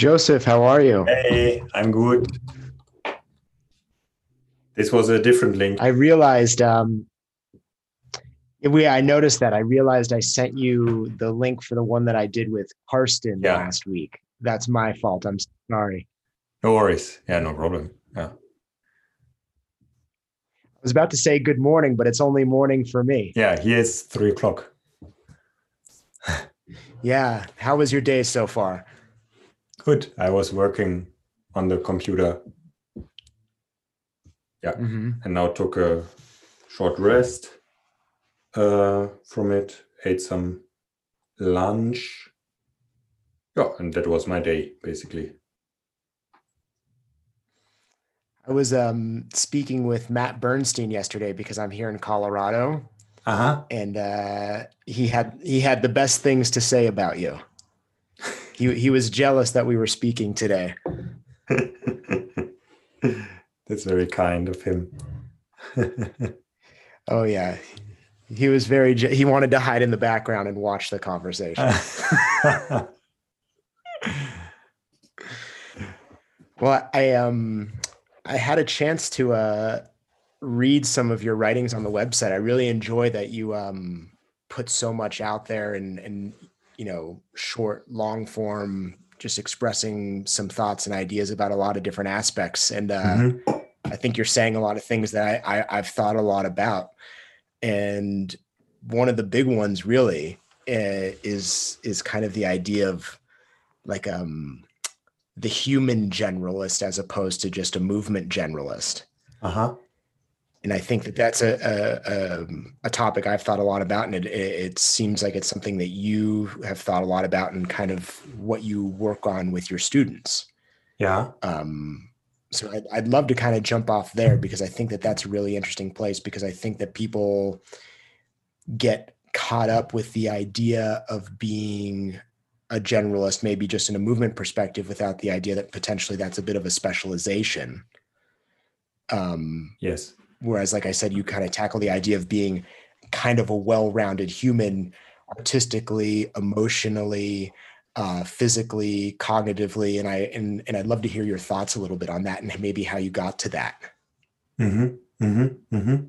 Joseph, how are you? Hey, I'm good. This was a different link. I realized um we I noticed that. I realized I sent you the link for the one that I did with Karsten Yeah. last week. That's my fault. I'm sorry. No worries. Yeah, no problem. Yeah. I was about to say good morning, but it's only morning for me. Yeah, here's three o'clock. Yeah. How was your day so far? Good. I was working on the computer Mhm. and now took a short rest uh, from it, ate some lunch. Yeah, and that was my day basically. I was um, speaking with Matt Bernstein yesterday because I'm here in Colorado, Uh huh. and uh, he had he had the best things to say about you. He he was jealous that we were speaking today. That's very kind of him. Oh yeah, he was very. je- He wanted to hide in the background and watch the conversation. well, I um, I had a chance to uh, read some of your writings on the website. I really enjoy that you um put so much out there and and you know short, long form, just expressing some thoughts and ideas about a lot of different aspects. And uh, Mhm. I think you're saying a lot of things that I, I I've thought a lot about, and one of the big ones really uh, is is kind of the idea of like um the human generalist as opposed to just a movement generalist. Uh-huh. And I think that that's a a, a topic I've thought a lot about, and it, it it seems like it's something that you have thought a lot about, and kind of what you work on with your students. Yeah. Um, so I'd, I'd love to kind of jump off there because I think that that's a really interesting place because I think that people get caught up with the idea of being a generalist, maybe just in a movement perspective, without the idea that potentially that's a bit of a specialization. Um, Yes. Whereas, like I said, you kind of tackle the idea of being kind of a well-rounded human, artistically, emotionally, uh, physically, cognitively, and I and and I'd love to hear your thoughts a little bit on that and maybe how you got to that. Mm-hmm. Mm-hmm. Mm-hmm.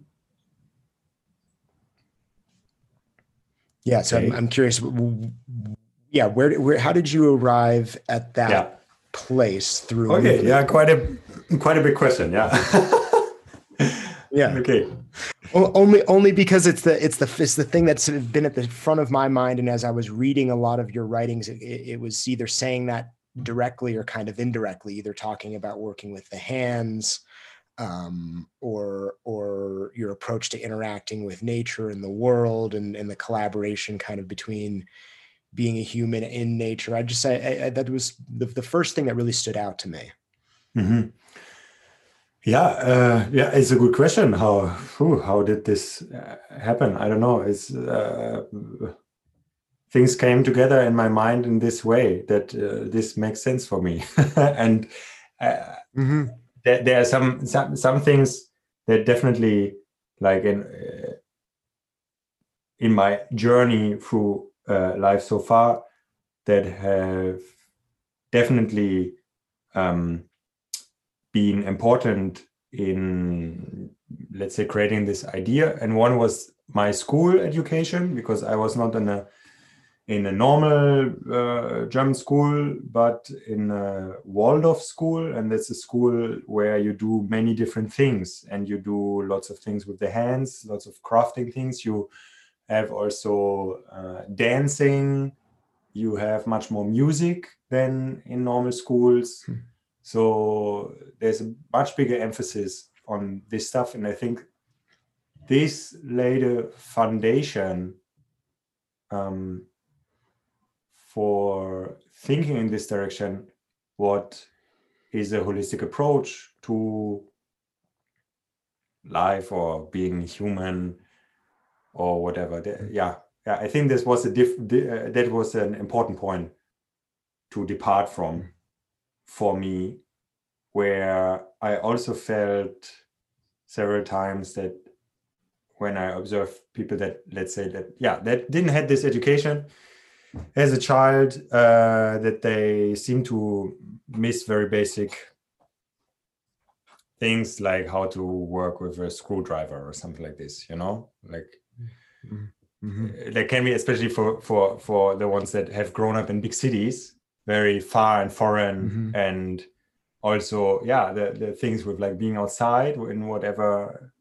Yeah, so I'm, I'm curious. Yeah, where where how did you arrive at that Yeah. place through? Okay. movement? Yeah. Quite a quite a big question. Yeah. yeah. okay. Only only because it's the it's the it's the thing that's sort of been at the front of my mind and as i was reading a lot of your writings it, it was either saying that directly or kind of indirectly either talking about working with the hands um, or or your approach to interacting with nature and the world and, and the collaboration kind of between being a human in nature i just I, I, that was the, the first thing that really stood out to me hmm Yeah, uh, yeah, it's a good question. How whew, how did this uh, happen? I don't know. It's uh, things came together in my mind in this way that uh, this makes sense for me, and uh, there, there are some some some things that definitely like in uh, in my journey through uh, life so far that have definitely um, been important in let's say creating this idea. And one was my school education because i was not in a in a normal uh, german school but in a waldorf school. And that's a school where you do many different things and you do lots of things with the hands lots of crafting things. You have also uh, dancing. You have much more music than in normal schools so there's a much bigger emphasis on this stuff and i think this laid a foundation um, for thinking in this direction what is a holistic approach to life or being human or whatever. Yeah yeah i think this was a diff uh, that was an important point to depart from for me where i also felt several times that when i observe people that let's say that yeah that didn't have this education as a child uh, that they seem to miss very basic things like how to work with a screwdriver or something like this you know like mm-hmm. there can be especially for for for the ones that have grown up in big cities very far and foreign mm-hmm. and also yeah the, the things with like being outside in whatever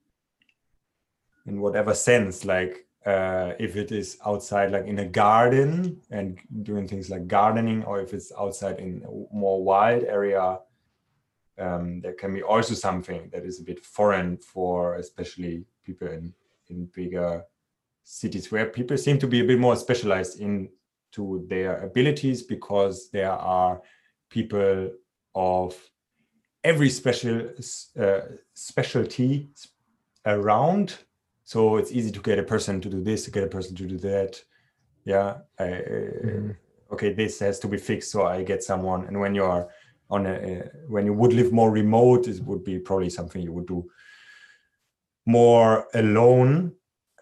in whatever sense like uh, if it is outside like in a garden and doing things like gardening or if it's outside in a more wild area um, there can be also something that is a bit foreign for especially people in in bigger cities where people seem to be a bit more specialized into their abilities because there are people of every special uh, specialty around. So it's easy to get a person to do this to get a person to do that. Yeah I, mm-hmm. okay this has to be fixed so i get someone. And when you're on a, when you would live more remote it would be probably something you would do more alone.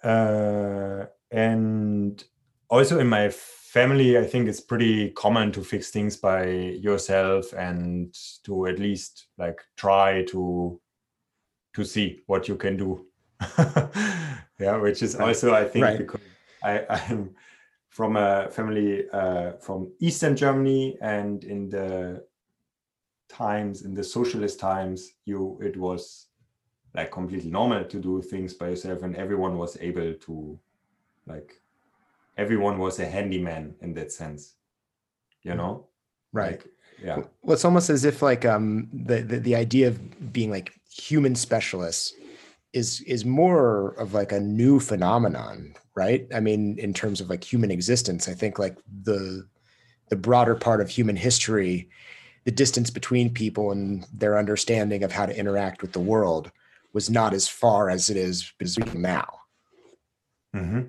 Uh, and also in my family i think it's pretty common to fix things by yourself and to at least like try to to see what you can do yeah which is also i think right. because i i'm from a family uh, from eastern germany and in the times in the socialist times you it was like completely normal to do things by yourself and everyone was able to like everyone was a handyman in that sense you know right like, yeah well it's almost as if like um the, the the idea of being like human specialists is is more of like a new phenomenon right i mean in terms of like human existence i think like the the broader part of human history the distance between people and their understanding of how to interact with the world was not as far as it is now. Mm-hmm.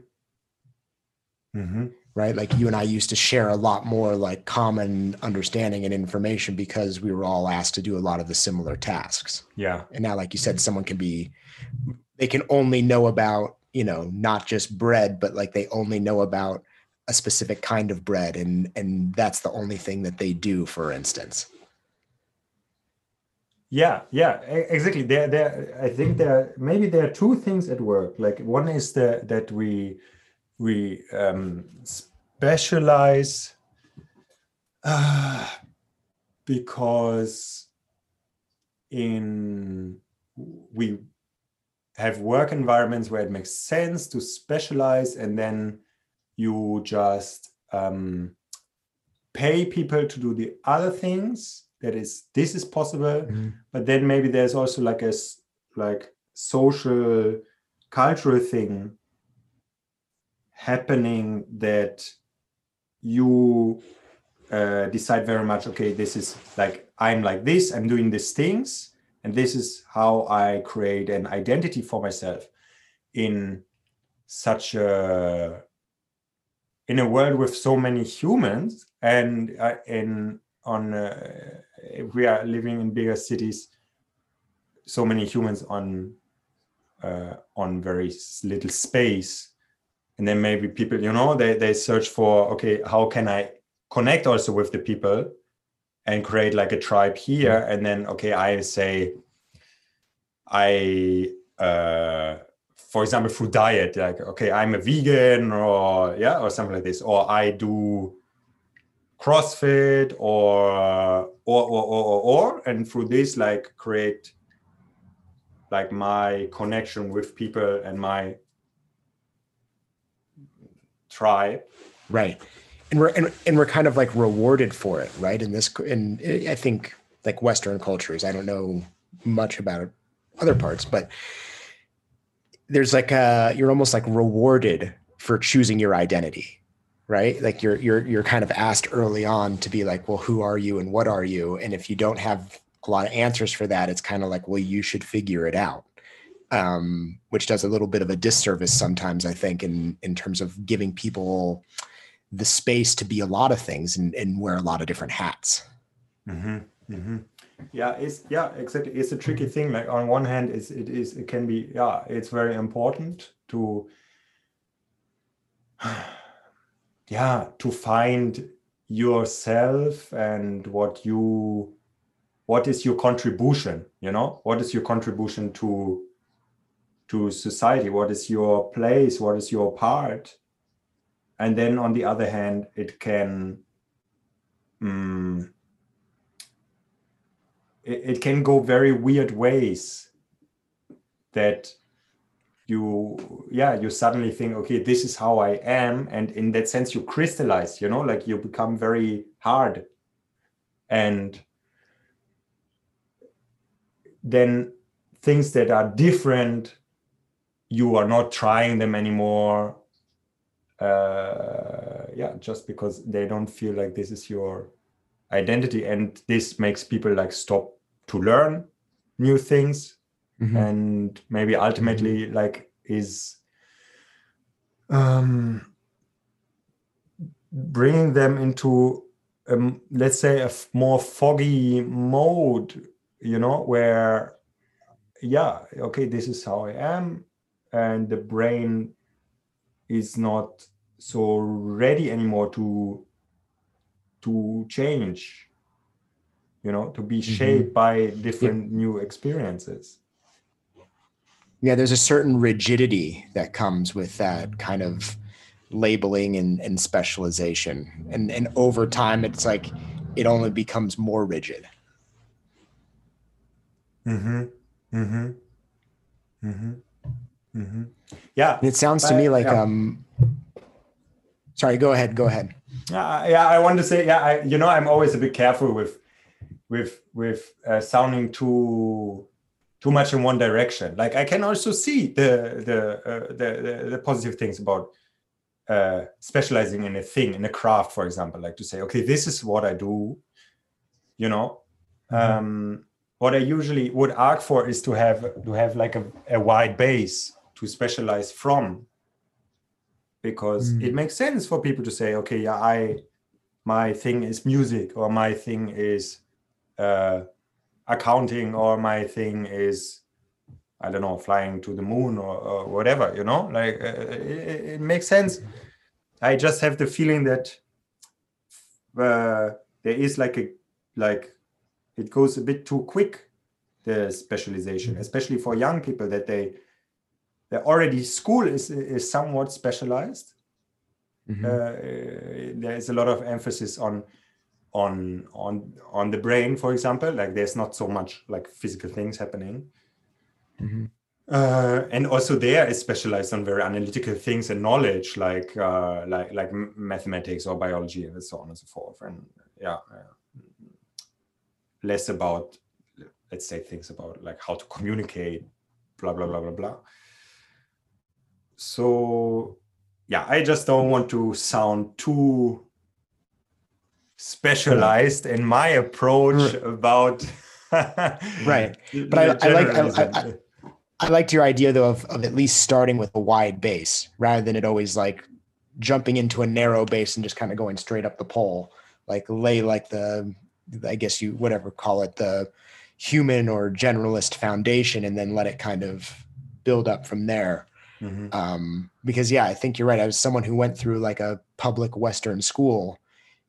Mm-hmm. Right. Like you and I used to share a lot more like common understanding and information because we were all asked to do a lot of the similar tasks. Yeah. And now, like you said, someone can be, they can only know about, you know, not just bread, but like they only know about a specific kind of bread and and that's the only thing that they do for instance yeah yeah exactly there there i think there maybe there are two things at work like one is the that we we um specialize uh, because in we have work environments where it makes sense to specialize and then you just um, pay people to do the other things that is this is possible mm-hmm. but then maybe there's also like a like social cultural thing happening that you uh, decide very much okay this is like i'm like this i'm doing these things and this is how i create an identity for myself in such a in a world with so many humans and uh, in on uh, we are living in bigger cities so many humans on uh, on very little space and then maybe people you know they, they search for okay how can i connect also with the people and create like a tribe here? And then okay i say i uh, for example through diet like okay i'm a vegan or yeah or something like this. Or i do crossfit or or or or, or, or and through this like create like my connection with people and my tribe right. And we're and, and we're kind of like rewarded for it right? In this and i think like western cultures i don't know much about other parts but there's like a you're almost like rewarded for choosing your identity right? Like you're you're you're kind of asked early on to be like well who are you and what are you? And if you don't have a lot of answers for that it's kind of like well you should figure it out um, which does a little bit of a disservice sometimes i think in in terms of giving people the space to be a lot of things and, and wear a lot of different hats. Mm-hmm. Mm-hmm. Yeah it's yeah exactly. It's a tricky thing. Like on one hand is it is it can be yeah it's very important to yeah to find yourself and what you what is your contribution you know? What is your contribution to to society what is your place what is your part? And then on the other hand it can um, it, it can go very weird ways that you yeah you suddenly think okay this is how i am. And in that sense you crystallize you know like you become very hard. And then things that are different you are not trying them anymore uh yeah just because they don't feel like this is your identity and this makes people like stop to learn new things mm-hmm. and maybe ultimately mm-hmm. like is um, bringing them into um, let's say a f- more foggy mode you know where yeah okay this is how i am and the brain is not so ready anymore to to change you know to be mm-hmm. shaped mm-hmm. by different yeah. new experiences yeah there's a certain rigidity that comes with that kind of labeling and, and specialization and and over time it's like it only becomes more rigid mm-hmm mm-hmm mm-hmm mm-hmm yeah and it sounds to me like yeah. um sorry go ahead go ahead yeah yeah i want to say yeah I, you know i'm always a bit careful with with with uh, sounding too too much in one direction. Like I can also see the the uh, the, the, the positive things about uh, specializing in a thing in a craft, for example. Like to say, okay, this is what I do. You know, mm-hmm. um, what I usually would ask for is to have to have like a, a wide base to specialize from, because mm. it makes sense for people to say, okay, yeah, I my thing is music or my thing is uh, accounting or my thing is i don't know flying to the moon or, or whatever you know? Like uh, it, it, makes sense. I just have the feeling that uh, there is like a like it goes a bit too quick the specialization especially for young people that they they already school is is somewhat specialized. Mm-hmm. uh, there is a lot of emphasis on on on on the brain for example. Like there's not so much like physical things happening. Mm-hmm. uh, and also there is specialized on very analytical things and knowledge like uh, like like mathematics or biology and so on and so forth. And yeah less about let's say things about like how to communicate blah blah blah blah blah so yeah i just don't want to sound too specialized in my approach about right. But I, I, like I, I, I, liked your idea though of, of at least starting with a wide base rather than it always like jumping into a narrow base and just kind of going straight up the pole. Like lay like the i guess you whatever call it the human or generalist foundation and then let it kind of build up from there mm-hmm. um, because yeah i think you're right. I was someone who went through like a public western school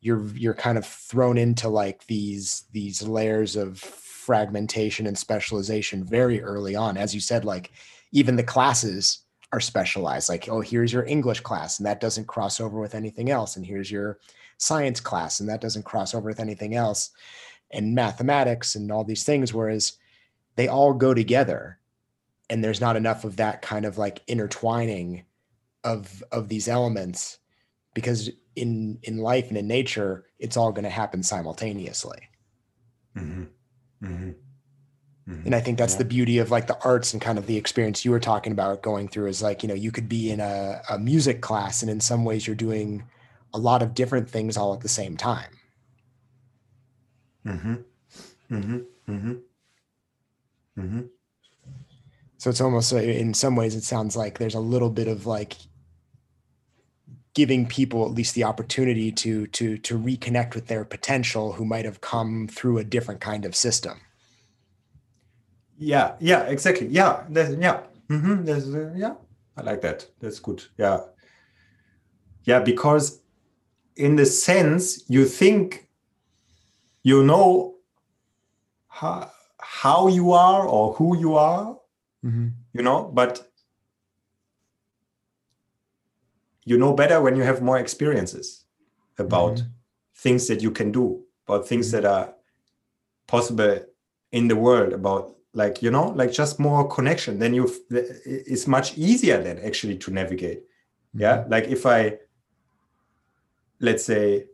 you're you're kind of thrown into like these these layers of fragmentation and specialization very early on. As you said like even the classes are specialized. Like oh here's your english class and that doesn't cross over with anything else. And here's your science class and that doesn't cross over with anything else. And mathematics and all these things whereas they all go together and there's not enough of that kind of like intertwining of of these elements because in in life and in nature it's all going to happen simultaneously mm-hmm. Mm-hmm. Mm-hmm. and i think that's yeah. the beauty of like the arts and kind of the experience you were talking about going through is like you know you could be in a, a music class and in some ways you're doing a lot of different things all at the same time mm-hmm. Mm-hmm. Mm-hmm. Mm-hmm. So it's almost in some ways it sounds like there's a little bit of like giving people at least the opportunity to to to reconnect with their potential who might have come through a different kind of system. Yeah yeah exactly. Yeah yeah. Mm-hmm. uh, yeah. I like that. That's good. Yeah. Yeah because in the sense you think you know how, how you are or who you are Mm-hmm. you know but you know better when you have more experiences about Mhm. things that you can do about things that are possible in the world about like you know like just more connection. Then you it's much easier then actually to navigate. Yeah? Like if i let's say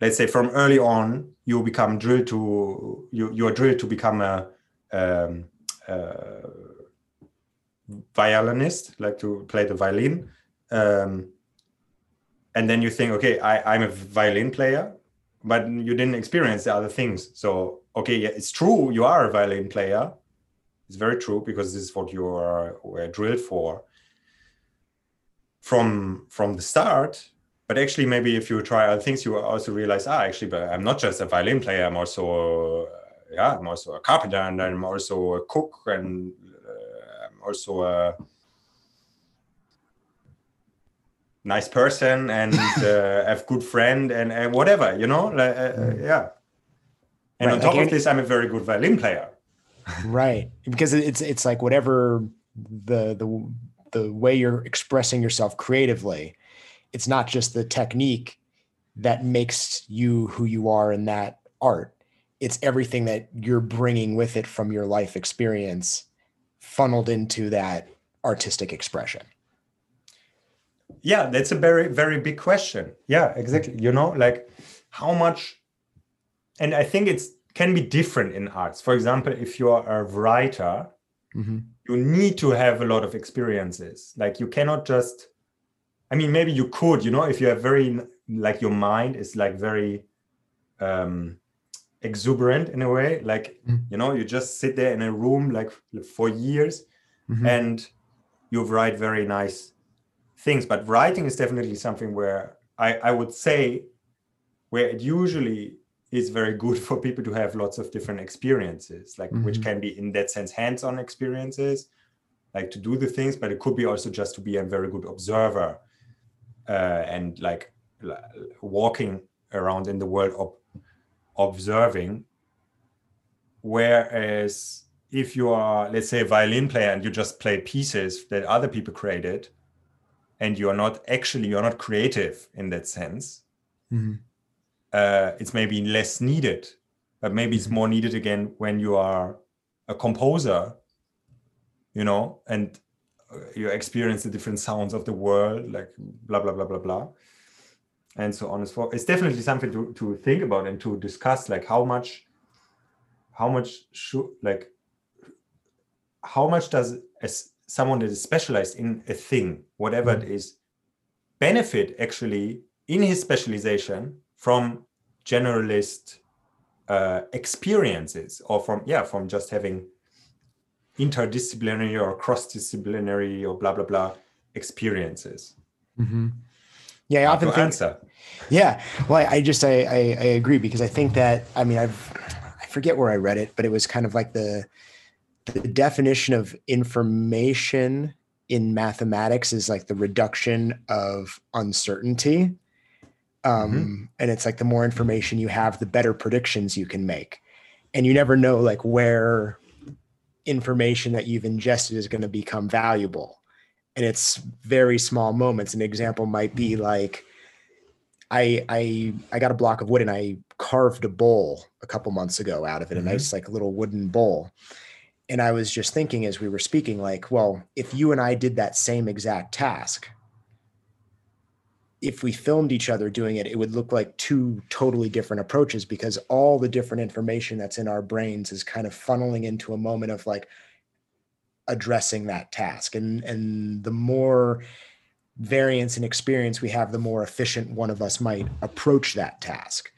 let's say from early on you become drilled to you you're drilled to become a um, violinist like to play the violin. Um, and then you think okay I, i'm a violin player but you didn't experience the other things. So okay yeah it's true you are a violin player. It's very true because this is what you are were drilled for from from the start. But actually maybe if you try other things you also realize ah actually but i'm not just a violin player i'm also uh, yeah i'm also a carpenter and i'm also a cook and uh, i'm also a nice person and uh, have good friend and uh, whatever you know like, uh, uh, yeah. And Right, on top like of this i'm a very good violin player. Right because it's it's like whatever the the the way you're expressing yourself creatively it's not just the technique that makes you who you are in that art it's everything that you're bringing with it from your life experience funneled into that artistic expression. Yeah that's a very very big question. Yeah exactly. You know like how much and i think it's can be different in arts. For example if you're a writer you need to have a lot of experiences. Like you cannot just i mean maybe you could you know if you have very like your mind is like very um exuberant in a way like Mm. you know you just sit there in a room like for years Mhm. and you write very nice things but writing is definitely something where i i would say where it usually is very good for people to have lots of different experiences like which Mhm. can be in that sense hands-on experiences like to do the things but it could be also just to be a very good observer uh, and like walking around in the world ob- observing whereas if you are let's say a violin player and you just play pieces that other people created and you are not actually you're not creative in that sense Mhm. uh, it's maybe less needed but maybe it's Mhm. more needed again when you are a composer you know and uh, you experience the different sounds of the world like blah blah blah blah blah and so on and so forth. It's definitely something to, to think about and to discuss like how much how much should like how much does as someone that is specialized in a thing whatever it is benefit actually in his specialization from generalist uh, experiences or from yeah from just having interdisciplinary or cross-disciplinary or blah blah blah experiences? Mhm. Yeah, I often think answer Yeah, well, I, I just I, I I agree because I think that I mean I've I forget where I read it, but it was kind of like the the definition of information in mathematics is like the reduction of uncertainty. Um, And it's like the more information you have, the better predictions you can make, and you never know like where information that you've ingested is going to become valuable. And it's very small moments. An example might be like I I I got a block of wood and I carved a bowl a couple months ago out of it, Mhm. a nice like little wooden bowl. And I was just thinking as we were speaking, like, well, if you and I did that same exact task, if we filmed each other doing it, it would look like two totally different approaches because all the different information that's in our brains is kind of funneling into a moment of like addressing that task. And and the more variance and experience we have, the more efficient one of us might approach that task.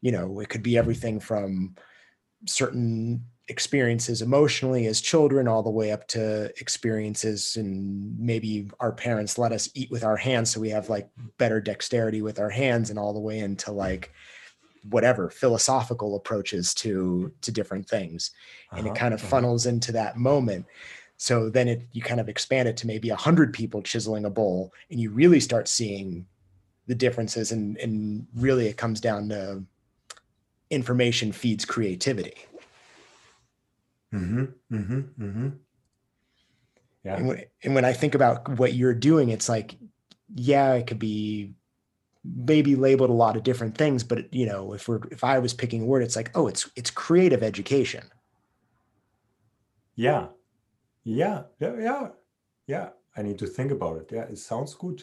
You know, it could be everything from certain experiences emotionally as children, all the way up to experiences and maybe our parents let us eat with our hands. So we have like better dexterity with our hands and all the way into like whatever philosophical approaches to to different things and it Uh-huh, kind of uh-huh. funnels into that moment so then it you kind of expand it to maybe a hundred people chiseling a bowl and you really start seeing the differences and and really it comes down to information feeds creativity. Mm-hmm, mm-hmm, mm-hmm. yeah. And when, and when i think about what you're doing it's like yeah it could be maybe labeled a lot of different things but you know if we're if i was picking a word it's like oh it's it's creative education. Yeah yeah yeah yeah yeah i need to think about it yeah it sounds good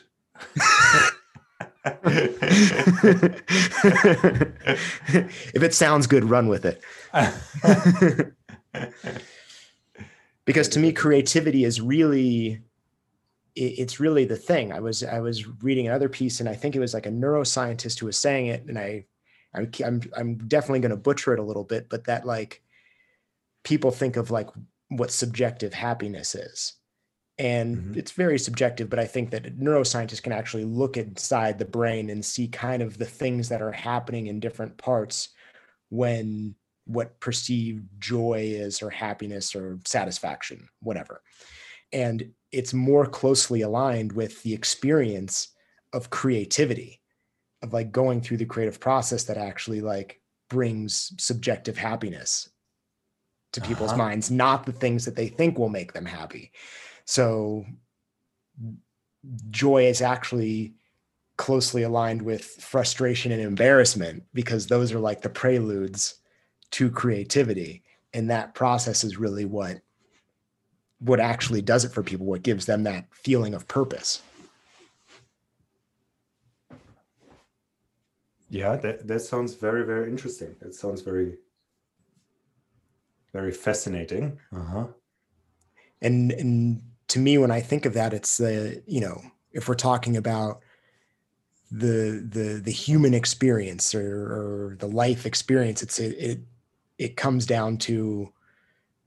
if it sounds good, run with it. because to me, creativity is really it's really the thing. I was I was reading another piece, and I think it was like a neuroscientist who was saying it, and I I'm I'm, I'm definitely going to butcher it a little bit, but that like people think of like what subjective happiness is and mm-hmm. it's very subjective but i think that neuroscientists can actually look inside the brain and see kind of the things that are happening in different parts when what perceived joy is or happiness or satisfaction whatever and it's more closely aligned with the experience of creativity of like going through the creative process that actually like brings subjective happiness to people's uh-huh. minds not the things that they think will make them happy. So joy is actually closely aligned with frustration and embarrassment because those are like the preludes to creativity. And that process is really what what actually does it for people what gives them that feeling of purpose. Yeah that, that sounds very very interesting. It sounds very very fascinating uh-huh and and to me, when I think of that, it's the, you know, if we're talking about the the the human experience or, or the life experience, it's it, it it comes down to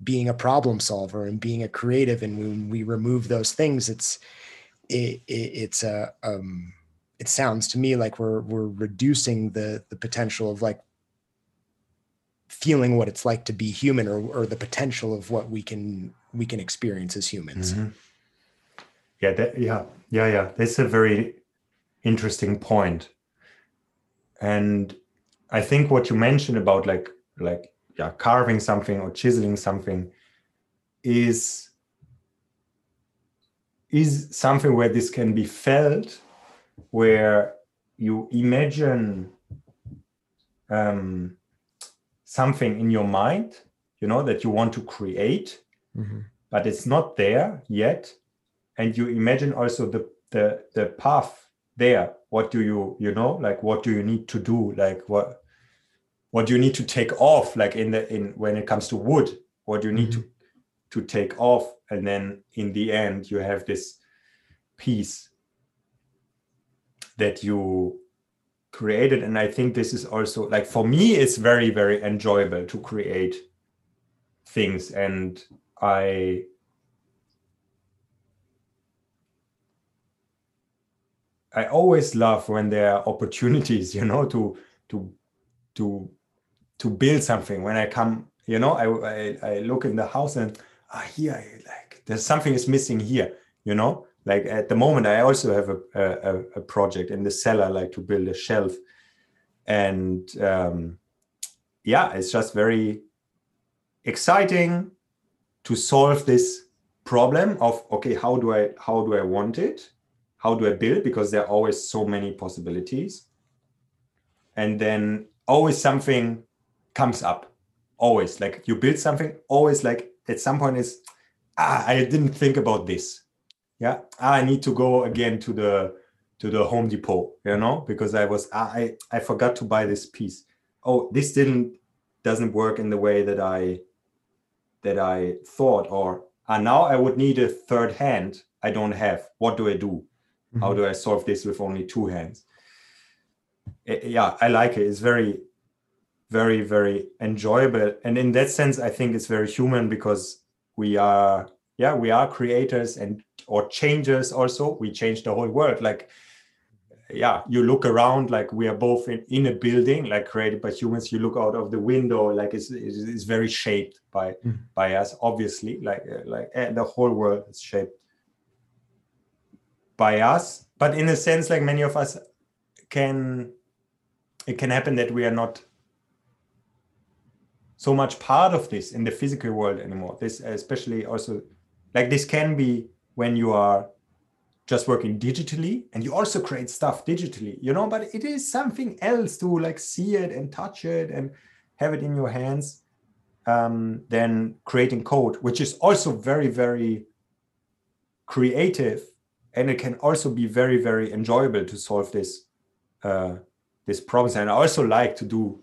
being a problem solver and being a creative. And when we remove those things, it's it, it it's a um it sounds to me like we're we're reducing the the potential of like feeling what it's like to be human or, or the potential of what we can we can experience as humans. Mm-hmm. yeah that, yeah yeah yeah. That's a very interesting point. And i think what you mentioned about like like yeah carving something or chiseling something is is something where this can be felt where you imagine um, something in your mind you know that you want to create mm-hmm. but it's not there yet. And you imagine also the the the path there. What do you you know like what do you need to do? Like what what do you need to take off? Like in the in when it comes to wood what do you need mm-hmm. to to take off? And then in the end you have this piece that you created. And i think this is also like for me it's very very enjoyable to create things. And i i always love when there are opportunities you know to to to to build something. When i come you know i i, I look in the house and ah here I, like there's something is missing here you know like at the moment i also have a, a, a project in the cellar like to build a shelf. And um, yeah it's just very exciting to solve this problem of okay how do i how do i want it? How do i build because there are always so many possibilities. And then always something comes up. Always. Like you build something always like at some point is ah i didn't think about this yeah ah, i need to go again to the to the home depot you know because i was i i forgot to buy this piece. Oh this didn't doesn't work in the way that i that i thought or ah, now i would need a third hand i don't have. What do i do? Mm-hmm. how do i solve this with only two hands? It, eh, yeah i like it. It's very very very enjoyable. And in that sense i think it's very human because we are yeah we are creators and or changers also. We change the whole world. Like yeah you look around like we are both in, in a building like created by humans. You look out of the window like it's, it's very shaped by mm. by us obviously. Like uh, like and the whole world is shaped by us. But in a sense like many of us can it can happen that we are not so much part of this in the physical world anymore. This especially also like this can be when you are just working digitally and you also create stuff digitally you know but it is something else to like see it and touch it and have it in your hands um, than creating code which is also very very creative and it can also be very very enjoyable to solve this uh, this problems and i also like to do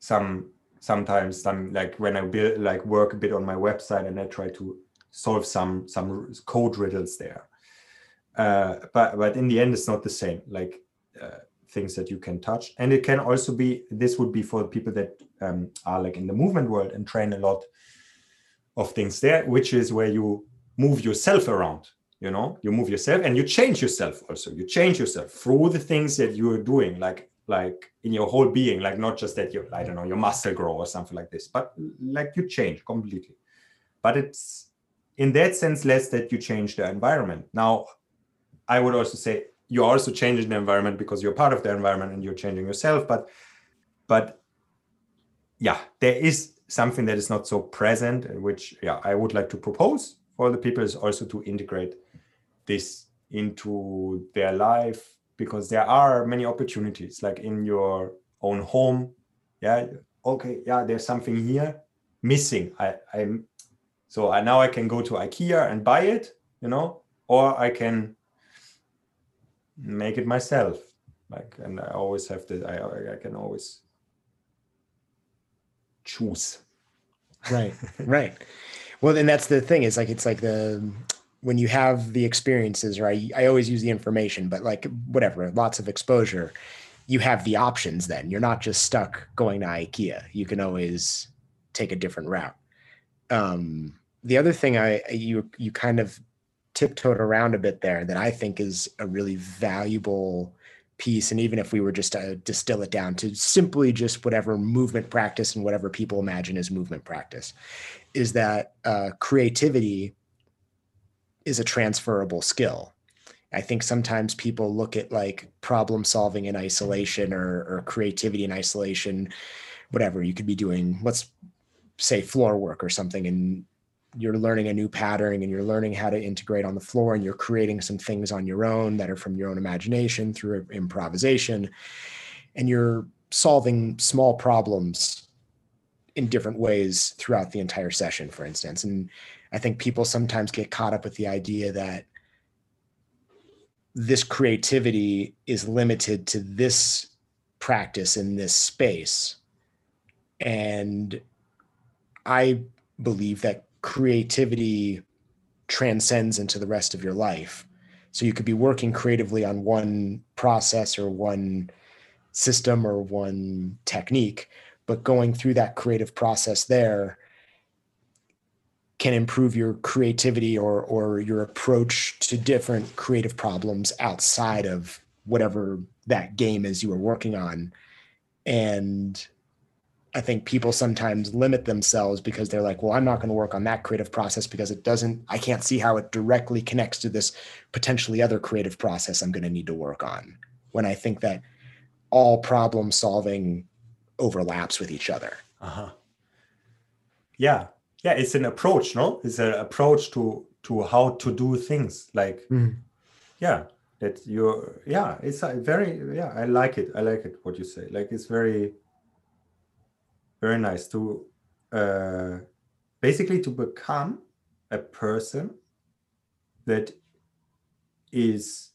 some sometimes some like when i build like work a bit on my website and i try to solve some some code riddles there. Uh, but but in the end it's not the same like uh, things that you can touch. And it can also be this would be for people that um, are like in the movement world and train a lot of things there which is where you move yourself around you know? You move yourself and you change yourself also. You change yourself through the things that you are doing like like in your whole being like not just that you i don't know your muscle grow or something like this but like you change completely. But it's in that sense less that you change the environment. Now i would also say you're also changing the environment because you're part of the environment and you're changing yourself but but yeah there is something that is not so present which yeah i would like to propose for the people is also to integrate this into their life because there are many opportunities like in your own home. Yeah okay yeah there's something here missing. I i'm so I, now i can go to ikea and buy it you know or i can make it myself. Like and i always have the i i can always choose. Right right. Well then that's the thing is like it's like the when you have the experiences right? I, always use the information but like whatever lots of exposure you have the options then. You're not just stuck going to ikea. You can always take a different route. Um, the other thing i you you kind of tiptoed around a bit there that i think is a really valuable piece and even if we were just to distill it down to simply just whatever movement practice and whatever people imagine as movement practice is that uh, creativity is a transferable skill. I think sometimes people look at like problem solving in isolation or, or creativity in isolation, whatever. You could be doing, let's say, floor work or something, and you're learning a new pattern and you're learning how to integrate on the floor and you're creating some things on your own that are from your own imagination through improvisation. And you're solving small problems in different ways throughout the entire session, for instance. And I think people sometimes get caught up with the idea that this creativity is limited to this practice in this space. And I believe that creativity transcends into the rest of your life. So you could be working creatively on one process or one system or one technique, but going through that creative process there can improve your creativity or or your approach to different creative problems outside of whatever that game is you were working on and i think people sometimes limit themselves because they're like well i'm not going to work on that creative process because it doesn't i can't see how it directly connects to this potentially other creative process i'm going to need to work on. When i think that all problem solving overlaps with each other. Uh-huh. Yeah. Yeah it's an approach no? It's an approach to to how to do things like mm. yeah that you're yeah it's a very yeah i like it. I like it what you say. Like it's very very nice. To uh basically to become a person that is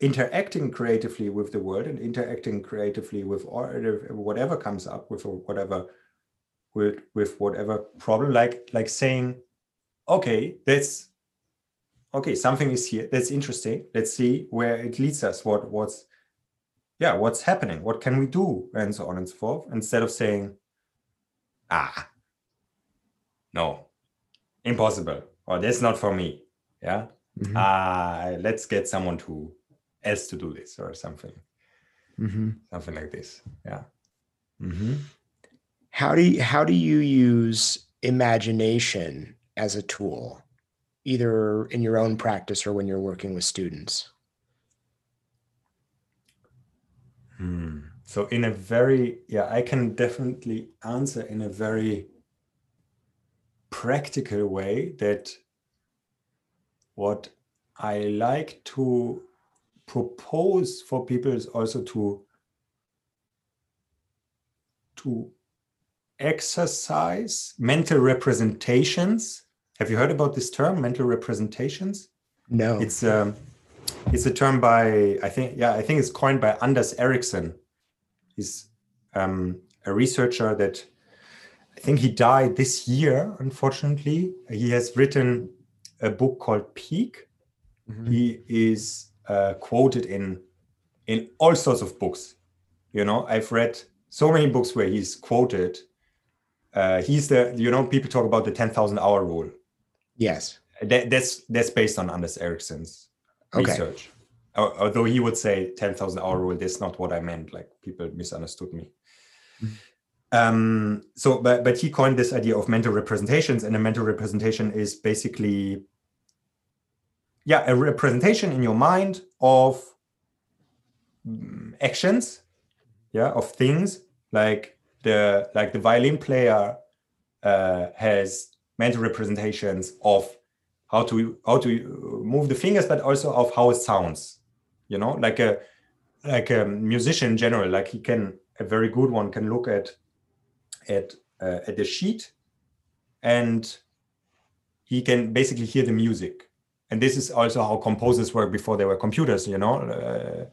interacting creatively with the world and interacting creatively with whatever comes up with whatever with with whatever problem. Like like saying okay that's okay something is here. That's interesting. Let's see where it leads us. What what's yeah what's happening? What can we do? And so on and so forth. Instead of saying ah no impossible. Or that's not for me. Yeah? Mm-hmm. uh, let's get someone to else to do this or something. Mm-hmm. something like this. Yeah. Mm-hmm. how do you how do you use imagination as a tool either in your own practice or when you're working with students? Hmm. So in a very, yeah, I can definitely answer in a very practical way that what I like to propose for people is also to to exercise mental representations. Have you heard about this term, mental representations? No. It's um, it's a term by I think yeah I think it's coined by Anders Ericsson. He's um, a researcher that I think he died this year. Unfortunately, he has written a book called Peak. Mm-hmm. He is uh, quoted in in all sorts of books. You know, I've read so many books where he's quoted. Uh, he's the you know people talk about the ten thousand hour rule. Yes, that, that's that's based on Anders Ericsson's okay. research. Although he would say ten thousand hour rule, that's not what I meant. Like people misunderstood me. Mm-hmm. Um, so, but but he coined this idea of mental representations, and a mental representation is basically yeah a representation in your mind of mm, actions yeah of things like the like the violin player uh, has mental representations of how to how to move the fingers but also of how it sounds you know? Like a like a musician in general like he can a very good one can look at at uh, at the sheet and he can basically hear the music. And this is also how composers work before there were computers you know? Uh,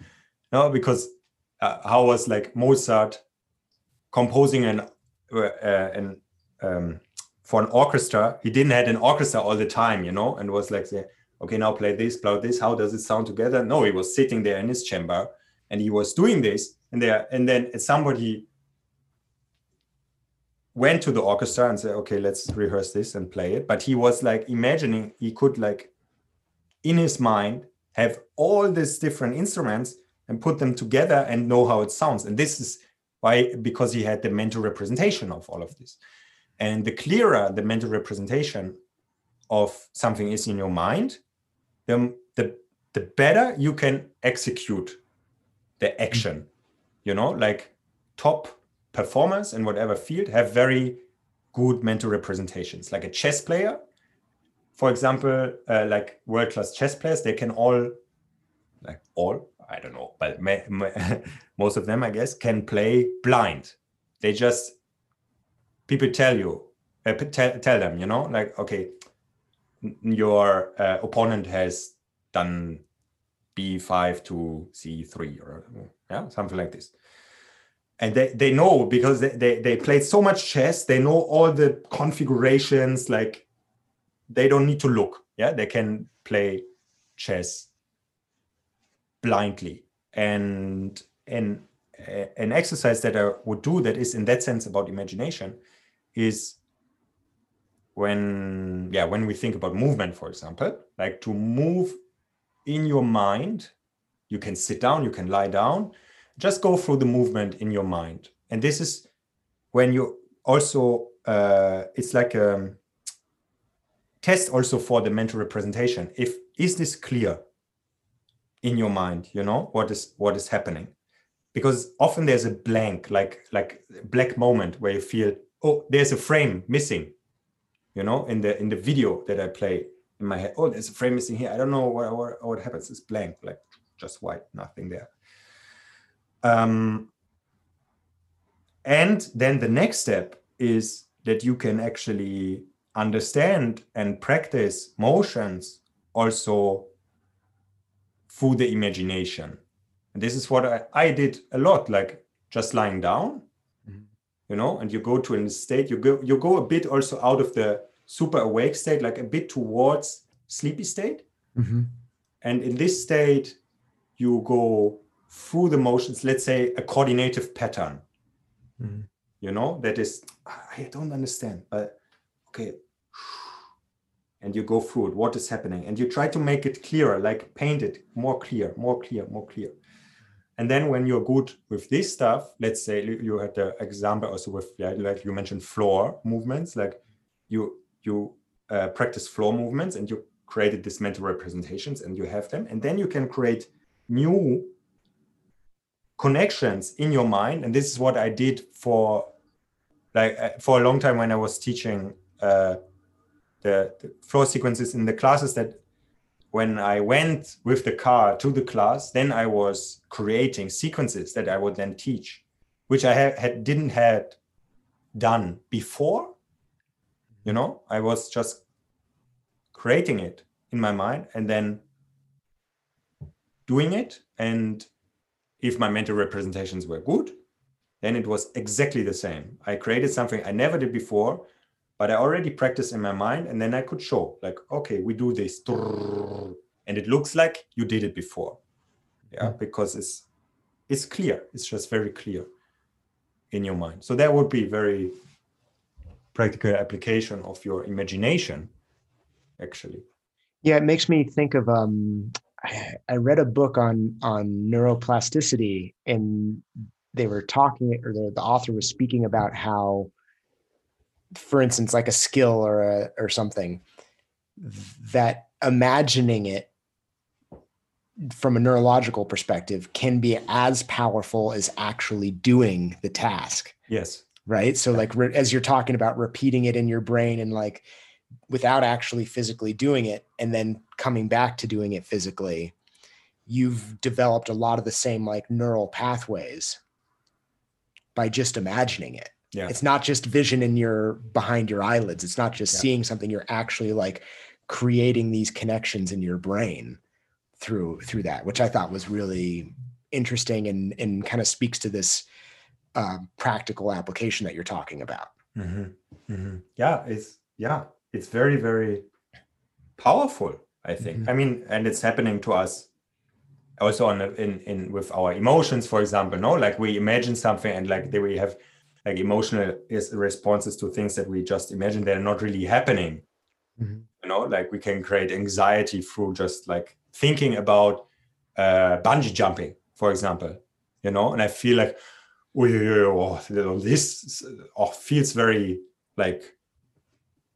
no because uh, how was like mozart composing an uh, an um, for an orchestra he didn't had an orchestra all the time you know and was like okay now play this play this how does it sound together no he was sitting there in his chamber and he was doing this and there and then somebody went to the orchestra and said okay let's rehearse this and play it but he was like imagining he could like in his mind have all these different instruments and put them together and know how it sounds. And this is why, because he had the mental representation of all of this. And the clearer the mental representation of something is in your mind, the, the, the better you can execute the action. You know, like top performers in whatever field have very good mental representations. Like a chess player for example, uh, like world class chess players, they can all, like all, I don't know, but may, may, most of them, I guess, can play blind. They just, people tell you, uh, tell, tell them, you know, like, okay, your uh, opponent has done b5 to c3 or yeah, something like this. And they, they know because they, they, they played so much chess, they know all the configurations, like they don't need to look. Yeah, they can play chess blindly. And and an exercise that I would do that is in that sense about imagination is when yeah when we think about movement for example like to move in your mind you can sit down you can lie down just go through the movement in your mind. And this is when you also uh, it's like a test also for the mental representation. If is this clear in your mind you know what is what is happening? Because often there's a blank like like black moment where you feel oh there's a frame missing you know in the in the video that i play in my head oh there's a frame missing here i don't know what what, what happens it's blank like just white nothing there um and then the next step is that you can actually understand and practice motions also through the imagination. And this is what I, I did a lot, like just lying down. You know, and you go to a state, you go you go a bit also out of the super awake state, like a bit towards sleepy state. Mm-hmm. And in this state, you go through the motions, let's say a coordinative pattern. Mm-hmm. You know, that is I don't understand, but okay, and you go through it what is happening and you try to make it clearer like paint it more clear more clear more clear and then when you're good with this stuff let's say you had the example also with like you mentioned floor movements like you you uh, practice floor movements and you created these mental representations and you have them. And then you can create new connections in your mind. And this is what i did for like uh, for a long time when i was teaching uh, the, the flow sequences in the classes that when I went with the car to the class, then I was creating sequences that I would then teach, which I had, had didn't had done before. You know, I was just creating it in my mind and then doing it. And if my mental representations were good, then it was exactly the same. I created something I never did before but I already practiced in my mind and then I could show like, okay, we do this and it looks like you did it before. Yeah, mm. because it's it's clear. It's just very clear in your mind. So that would be very practical application of your imagination, actually. Yeah, it makes me think of um I read a book on on neuroplasticity and they were talking or the, the author was speaking about how for instance, like a skill or a or something, that imagining it from a neurological perspective can be as powerful as actually doing the task. Yes. Right. So, like, re- as you're talking about repeating it in your brain and like without actually physically doing it and then coming back to doing it physically, you've developed a lot of the same like neural pathways by just imagining it. Yeah. It's not just vision in your behind your eyelids. It's not just yeah. seeing something. You're actually like creating these connections in your brain through through that, which I thought was really interesting and and kind of speaks to this uh, practical application that you're talking about. Mm-hmm. Mm-hmm. Yeah, it's yeah, it's very very powerful. I think. Mm-hmm. I mean, and it's happening to us also on in in with our emotions, for example. No, like we imagine something and like we have like emotional responses to things that we just imagine they're not really happening. Mm-hmm. you know like we can create anxiety through just like thinking about uh, bungee jumping for example you know? And i feel like oh, oh this oh, feels very like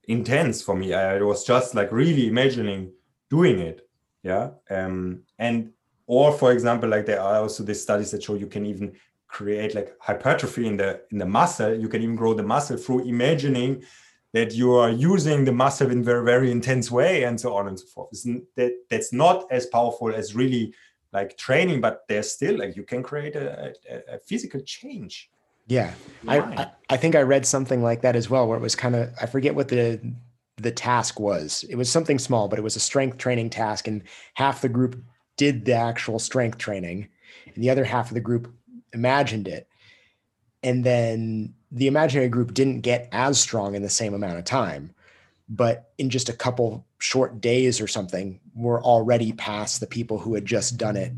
intense for me. I was just like really imagining doing it yeah? Um and or for example like there are also these studies that show you can even create like hypertrophy in the in the muscle. You can even grow the muscle through imagining that you are using the muscle in very very intense way and so on and so forth. That that's not as powerful as really like training but there's still like you can create a, a, a physical change. Yeah. I, I, I think i read something like that as well where it was kind of i forget what the the task was. It was something small but it was a strength training task and half the group did the actual strength training and the other half of the group imagined it. And then the imaginary group didn't get as strong in the same amount of time. But in just a couple short days or something, we're already past the people who had just done it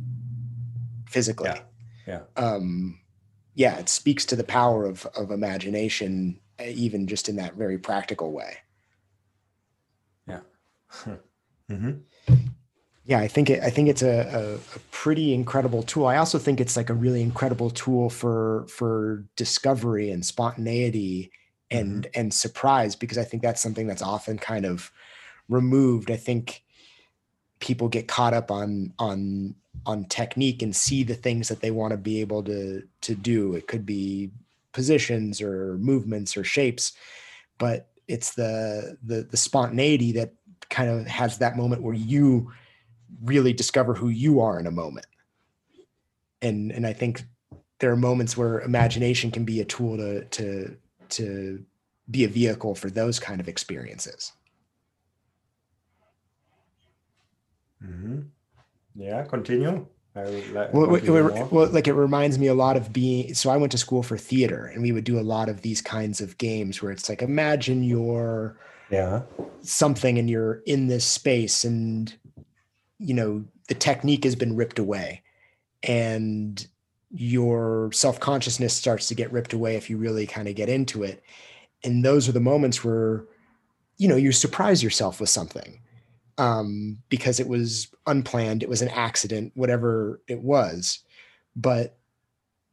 physically. Yeah. Yeah. Um, yeah, it speaks to the power of of imagination, even just in that very practical way. Yeah. mm-hmm yeah, I think it, I think it's a, a, a, pretty incredible tool. I also think it's like a really incredible tool for for discovery and spontaneity and mm-hmm. and surprise because I think that's something that's often kind of removed. I think people get caught up on on on technique and see the things that they want to be able to to do. It could be positions or movements or shapes, but it's the the the spontaneity that kind of has that moment where you really discover who you are in a moment. And and I think there are moments where imagination can be a tool to to to be a vehicle for those kind of experiences. Mm-hmm. Yeah, continue. Like, well, it, well, like it reminds me a lot of being. So I went to school for theater, and we would do a lot of these kinds of games where it's like imagine you're yeah something, and you're in this space, and you know the technique has been ripped away and your self-consciousness starts to get ripped away if you really kind of get into it. And those are the moments where you know you surprise yourself with something um, because it was unplanned it was an accident whatever it was. But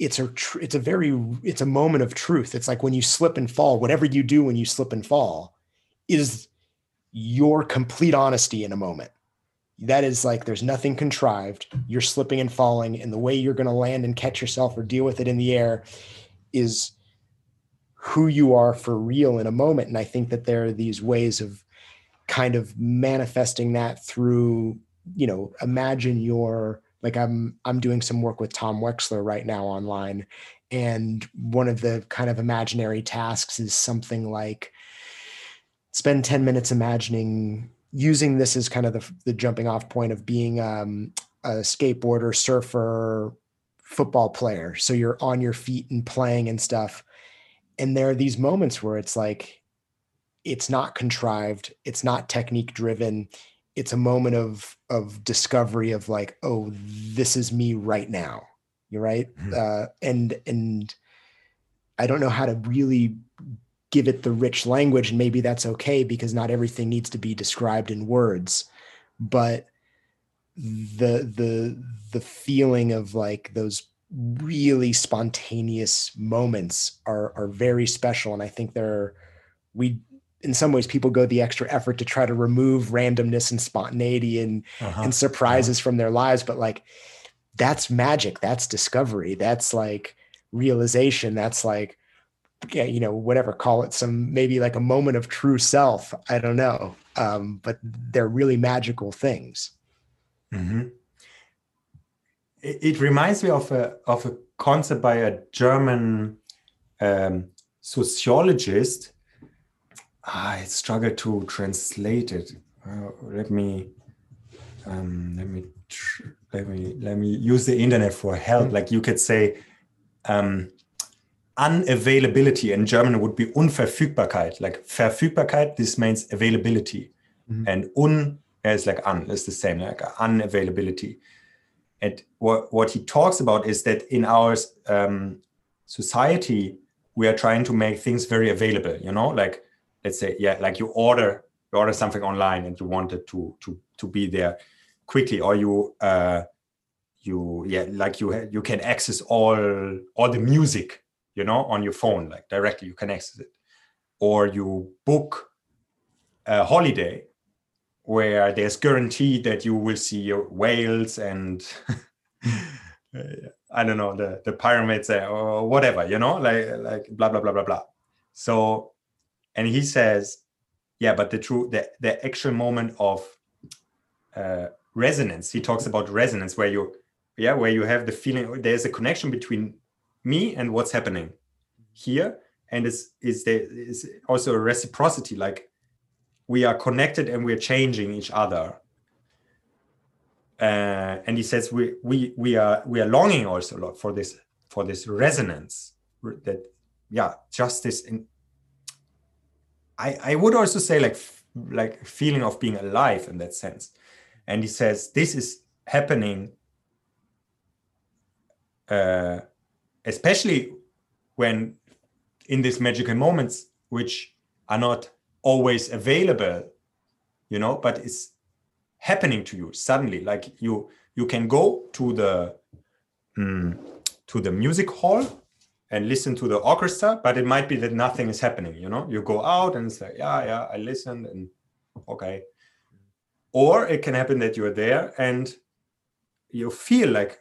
it's a tr- it's a very it's a moment of truth. It's like when you slip and fall whatever you do when you slip and fall is your complete honesty in a moment. That is like there's nothing contrived. You're slipping and falling, and the way you're going to land and catch yourself or deal with it in the air is who you are for real in a moment. And I think that there are these ways of kind of manifesting that through, you know, imagine your like I'm I'm doing some work with Tom Weksler right now online. And one of the kind of imaginary tasks is something like spend 10 minutes imagining using this as kind of the, the jumping off point of being um, a skateboarder, surfer, football player. So you're on your feet and playing and stuff. And there are these moments where it's like, it's not contrived, it's not technique driven. It's a moment of of discovery of like, oh, this is me right now. You're right. Mm-hmm. Uh, and and I don't know how to really give it the rich language and maybe that's okay because not everything needs to be described in words but the the the feeling of like those really spontaneous moments are are very special and i think they're we in some ways people go the extra effort to try to remove randomness and spontaneity and uh-huh. and surprises uh-huh. from their lives but like that's magic that's discovery that's like realization that's like yeah, you know, whatever, call it some maybe like a moment of true self. I don't know. Um, but they're really magical things. Mm-hmm. It, it, reminds me of a of a concept by a German um, sociologist. I struggle to translate it. Uh, let me um, let me tr- let me let me use the internet for help. Mm-hmm. Like you could say. Um, unavailability in German would be Unverfügbarkeit. Like Verfügbarkeit, this means availability. Mm-hmm. And un is like un, is the same, like unavailability. And what, what he talks about is that in our um, society, we are trying to make things very available, you know, like let's say, yeah, like you order, you order something online and you want it to, to, to be there quickly, or you, uh, you, yeah, like you, you can access all, all the music you know, on your phone, like directly you can access it. Or you book a holiday where there's guaranteed that you will see your whales and I don't know the the pyramids or whatever, you know, like like blah blah blah blah blah. So, and he says, yeah, but the true the the actual moment of uh, resonance. He talks about resonance where you yeah where you have the feeling there's a connection between me and what's happening here. And is is there is also a reciprocity like we are connected and we're changing each other. Uh, and he says we we we are we are longing also a lot for this for this resonance that yeah justice in i i would also say like like feeling of being alive in that sense. And he says this is happening uh, especially when in these magical moments which are not always available you know but it's happening to you suddenly. Like you you can go to the mm, to the music hall and listen to the orchestra but it might be that nothing is happening you know? You go out and say yeah yeah i listened and okay. Or it can happen that you're there and you feel like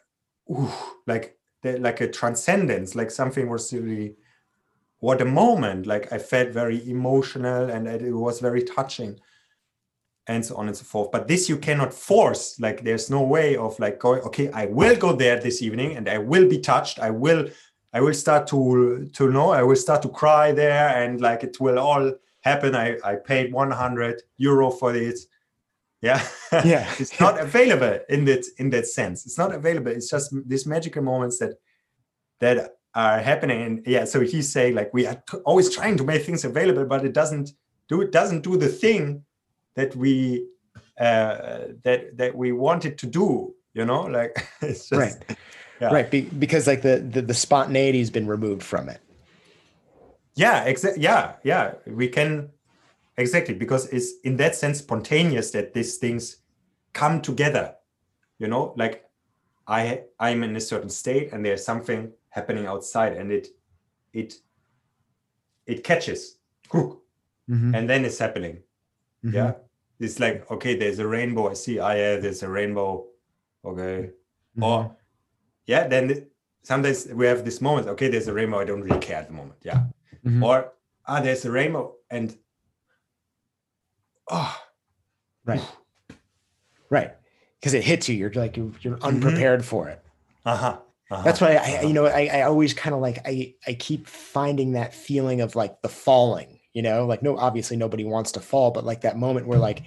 ooh, like like a transcendence, like something was really what a moment. Like I felt very emotional and it was very touching and so on and so forth. But this you cannot force. Like there's no way of like going, okay, I will go there this evening and I will be touched. I will I will start to to know, I will start to cry there and like it will all happen. I, I paid 100 euro for this yeah. Yeah. It's not available in that in that sense. It's not available. It's just these magical moments that that are happening. And yeah so he's saying like we are always trying to make things available but it doesn't do it doesn't do the thing that we uh that that we wanted to do you know? Like it's just right. yeah. right. Be- because like the, the the spontaneity has been removed from it. Yeah exactly yeah yeah. We can exactly because it's in that sense spontaneous that these things come together you know like i i'm in a certain state and there's something happening outside and it it it catches mm-hmm. and then it's happening Mm-hmm. Yeah. It's like, okay, there's a rainbow. I see, ah, yeah, there's a rainbow. Okay. Mm-hmm. Or, yeah, then sometimes we have this moment, okay, there's a rainbow. I don't really care at the moment. Yeah. Mm-hmm. Or, ah, there's a rainbow. And, oh, right. Right. Because it hits you. You're like, you're, you're mm-hmm. unprepared for it. Uh huh. Uh-huh. That's why I, you know, I, I always kind of like I I keep finding that feeling of like the falling, you know, like no, obviously nobody wants to fall, but like that moment where like,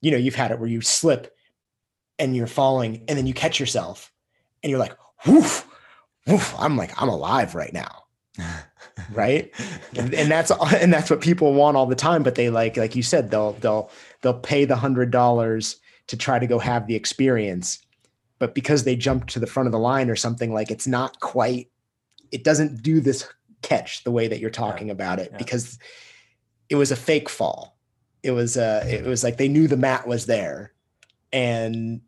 you know, you've had it where you slip and you're falling and then you catch yourself and you're like, woof, woof, I'm like, I'm alive right now. right. And, and that's and that's what people want all the time. But they like, like you said, they'll they'll they'll pay the hundred dollars to try to go have the experience but because they jumped to the front of the line or something like it's not quite it doesn't do this catch the way that you're talking yeah. about it yeah. because it was a fake fall it was uh it was like they knew the mat was there and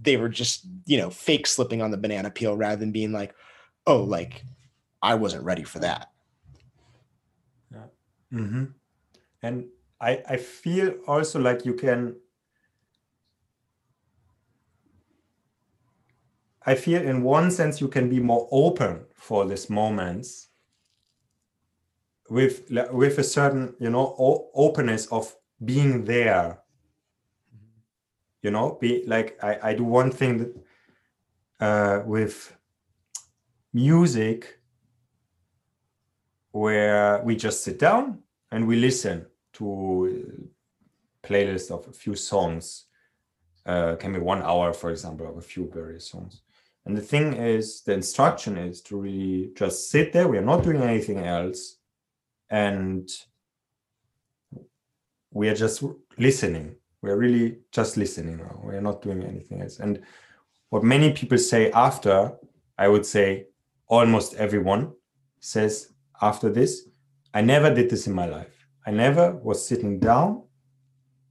they were just you know fake slipping on the banana peel rather than being like oh like i wasn't ready for that mm-hmm. and i i feel also like you can I feel in one sense you can be more open for these moments with with a certain you know openness of being there you know be like i, I do one thing that, uh, with music where we just sit down and we listen to playlist of a few songs uh, can be one hour for example of a few various songs and the thing is, the instruction is to really just sit there. We are not doing anything else. And we are just listening. We are really just listening now. We are not doing anything else. And what many people say after, I would say almost everyone says after this, I never did this in my life. I never was sitting down,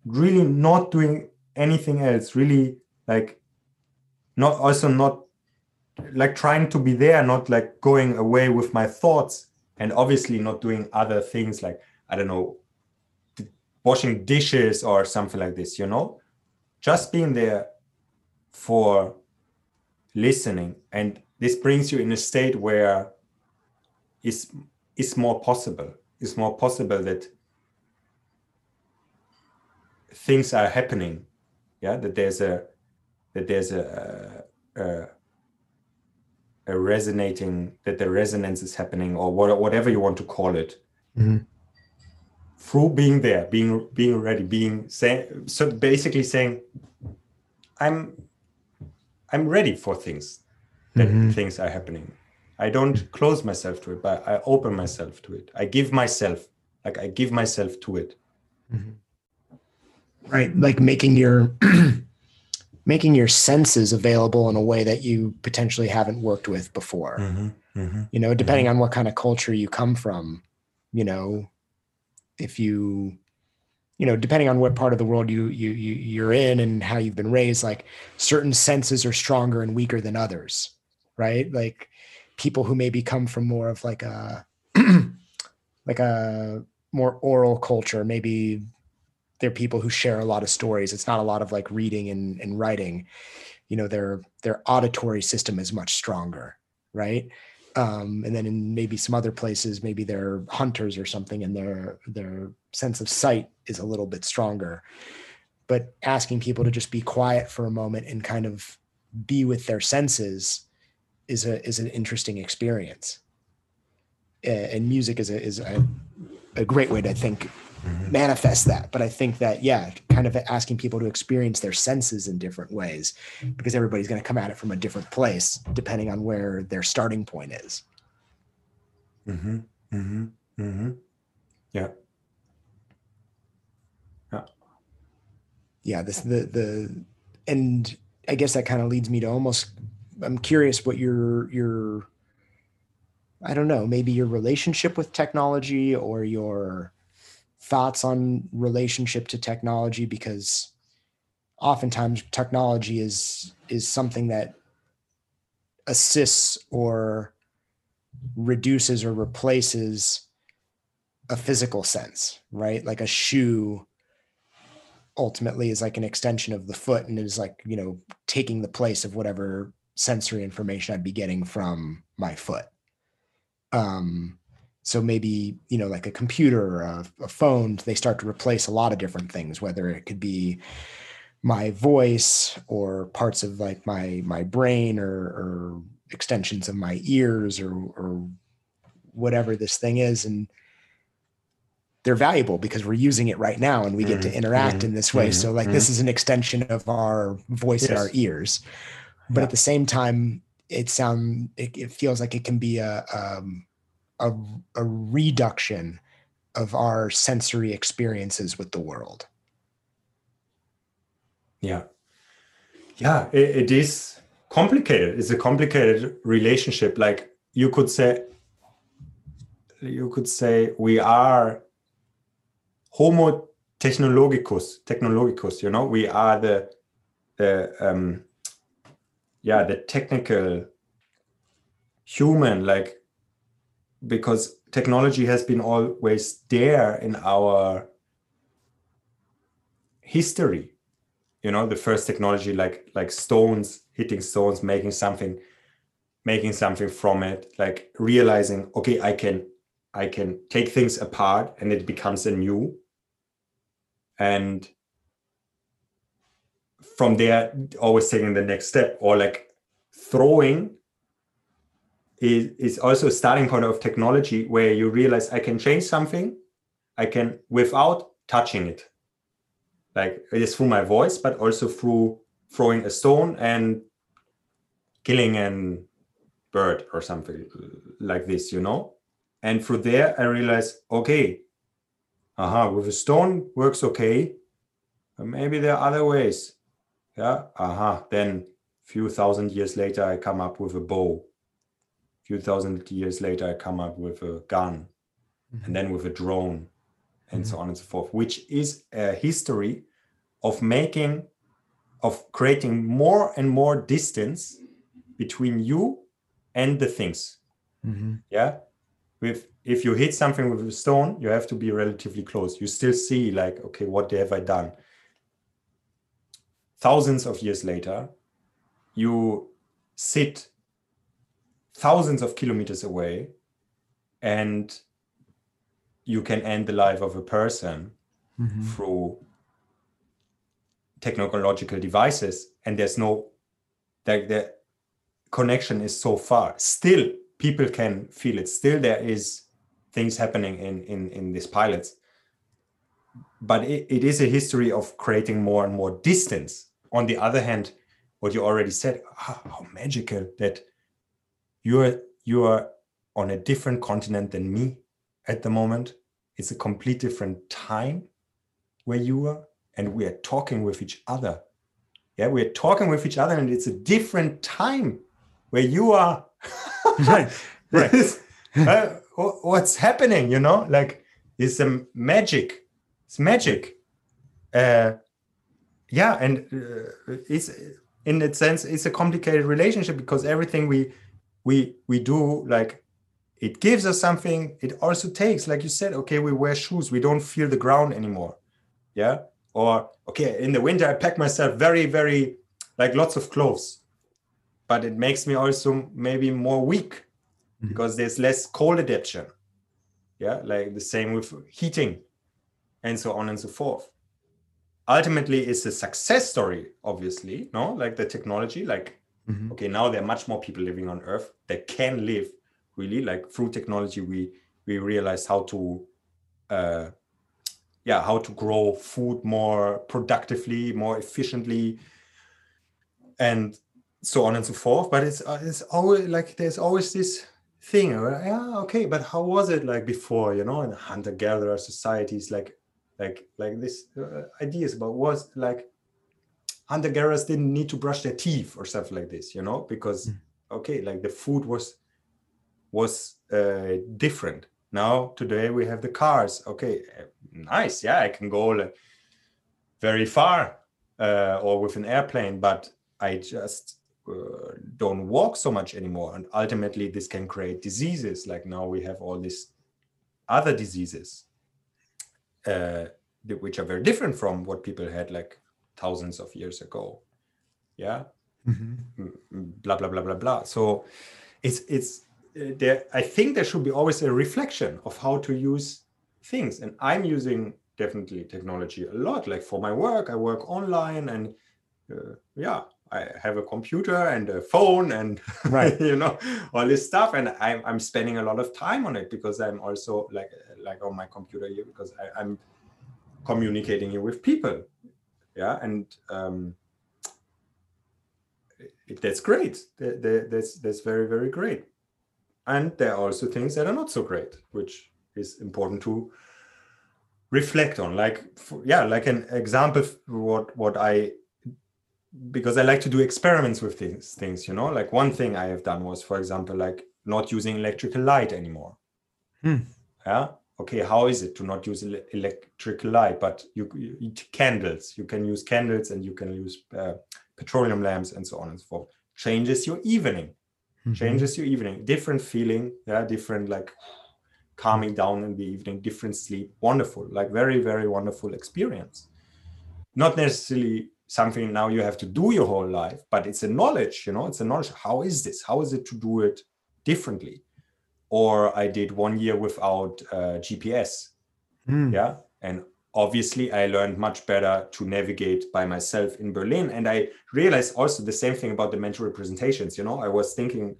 really not doing anything else, really like not also not like trying to be there, not like going away with my thoughts, and obviously not doing other things like I don't know, washing dishes or something like this. You know, just being there for listening, and this brings you in a state where is is more possible. It's more possible that things are happening. Yeah, that there's a that there's a, a, a resonating that the resonance is happening or what, whatever you want to call it mm-hmm. through being there being being ready being saying so basically saying i'm i'm ready for things that mm-hmm. things are happening i don't close myself to it but i open myself to it i give myself like i give myself to it mm-hmm. right like making your making your senses available in a way that you potentially haven't worked with before. Mm-hmm, mm-hmm, you know, depending mm-hmm. on what kind of culture you come from, you know, if you, you know, depending on what part of the world you you, you you're in and how you've been raised, like certain senses are stronger and weaker than others, right? Like people who maybe come from more of like a like a more oral culture, maybe they're people who share a lot of stories. It's not a lot of like reading and, and writing. You know, their their auditory system is much stronger, right? Um, and then in maybe some other places, maybe they're hunters or something, and their their sense of sight is a little bit stronger. But asking people to just be quiet for a moment and kind of be with their senses is a is an interesting experience. And music is a is a, a great way to think mm-hmm. manifest that. But I think that, yeah, kind of asking people to experience their senses in different ways because everybody's going to come at it from a different place depending on where their starting point is. Mm-hmm. Mm-hmm. Mm-hmm. Yeah. Yeah. Yeah. This, the, the, and I guess that kind of leads me to almost, I'm curious what your, your, I don't know, maybe your relationship with technology or your thoughts on relationship to technology because oftentimes technology is is something that assists or reduces or replaces a physical sense right? Like a shoe ultimately is like an extension of the foot and is like you know taking the place of whatever sensory information i'd be getting from my foot um so maybe you know like a computer or a, a phone they start to replace a lot of different things whether it could be my voice or parts of like my my brain or, or extensions of my ears or or whatever this thing is and they're valuable because we're using it right now and we get to mm-hmm. interact mm-hmm. in this way mm-hmm. so like this mm-hmm. is an extension of our voice yes. and our ears but yeah. at the same time it sound it, it, feels like it can be a, um, a a reduction of our sensory experiences with the world. Yeah. Yeah it, it is complicated. It's a complicated relationship. Like you could say you could say we are homo technologicus technologicus you know? We are the the um yeah the technical human like because technology has been always there in our history. You know the first technology like like stones hitting stones making something making something from it like realizing okay i can i can take things apart and it becomes a new. And from there always taking the next step or like throwing is, is also a starting point of technology where you realize i can change something i can without touching it. Like it is through my voice but also through throwing a stone and killing a bird or something like this you know? And through there i realized okay aha with a stone works okay. But maybe there are other ways yeah aha then few thousand years later i come up with a bow few thousand years later i come up with a gun mm-hmm. and then with a drone and mm-hmm. so on and so forth, which is a history of making, of creating more and more distance between you and the things. Mm-hmm. Yeah. With if you hit something with a stone, you have to be relatively close. You still see, like, okay, what have I done? Thousands of years later, you sit thousands of kilometers away and you can end the life of a person mm-hmm. through technological devices and there's no like the connection is so far. Still people can feel it. Still there is things happening in in in these pilots. But it, it is a history of creating more and more distance on the other hand what you already said how, how magical that you're you're on a different continent than me at the moment. It's a complete different time where you are and we are talking with each other. Yeah we're talking with each other and it's a different time where you are. Right right. Uh, what's happening you know? Like it's a magic. It's magic. Uh yeah and uh, it's in that sense it's a complicated relationship because everything we we we do like it gives us something it also takes like you said okay we wear shoes we don't feel the ground anymore. Yeah? Or okay in the winter i pack myself very very like lots of clothes. But it makes me also maybe more weak mm-hmm. because there's less cold adaptation. Yeah? Like the same with heating and so on and so forth ultimately it's a success story obviously no like the technology like mm-hmm. okay now there are much more people living on earth that can live really like through technology we we realize how to uh, yeah how to grow food more productively more efficiently and so on and so forth but it's uh, it's always like there's always this thing where, yeah okay but how was it like before you know in hunter gatherer societies like like like this uh, ideas about was like hunter gatherers didn't need to brush their teeth or stuff like this you know? Because mm. okay like the food was was uh, different. Now today we have the cars. Okay nice. Yeah i can go like very far uh, or with an airplane but i just uh, don't walk so much anymore. And ultimately this can create diseases. Like now we have all these other diseases uh, which are very different from what people had like thousands of years ago. Yeah. Mm-hmm. Blah blah blah blah blah. So it's it's uh, there. I think there should be always a reflection of how to use things, and I'm using definitely technology a lot. Like for my work, I work online, and uh, yeah, I have a computer and a phone and right. you know all this stuff, and I'm I'm spending a lot of time on it because I'm also like like on my computer here because I, I'm communicating here with people, yeah, and um, it, that's great. That, that, that's that's very very great, and there are also things that are not so great, which is important to reflect on like yeah like an example what what i because I like to do experiments with these things, you know. Like one thing I have done was, for example, like not using electrical light anymore. Hmm. Yeah. Okay. How is it to not use ele- electrical light, but you, you, candles? You can use candles and you can use uh, petroleum lamps and so on and so forth. Changes your evening. Mm-hmm. Changes your evening. Different feeling. Yeah. Different like calming down in the evening. Different sleep. Wonderful. Like very very wonderful experience. Not necessarily something now you have to do your whole life but it's a knowledge you know it's a knowledge. How is this? How is it to do it differently? Or i did one year without uh, gps mm. yeah? And obviously i learned much better to navigate by myself in berlin. And i realized also the same thing about the mental representations you know? I was thinking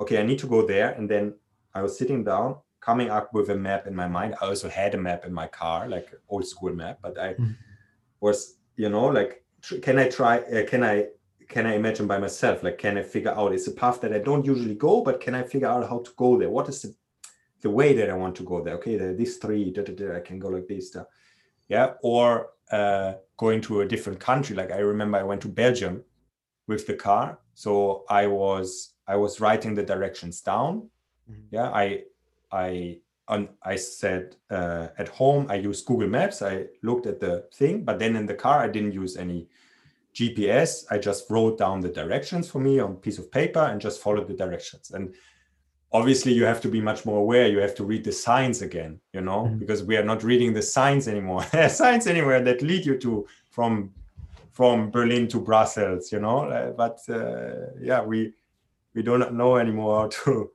okay i need to go there. And then i was sitting down coming up with a map in my mind. I also had a map in my car like old school map but i mm. was you know like can I try? Uh, can I can I imagine by myself? Like, can I figure out? It's a path that I don't usually go, but can I figure out how to go there? What is the the way that I want to go there? Okay, there are these three. Da, da, da, I can go like this. Da. Yeah, or uh, going to a different country. Like I remember, I went to Belgium with the car, so I was I was writing the directions down. Mm-hmm. Yeah, I I on I said uh, at home I used Google Maps. I looked at the thing, but then in the car I didn't use any GPS. I just wrote down the directions for me on piece of paper and just followed the directions. And obviously you have to be much more aware. You have to read the signs again, you know, mm-hmm. because we are not reading the signs anymore. signs anywhere that lead you to from from Berlin to Brussels, you know. But uh, yeah, we we don't know anymore how to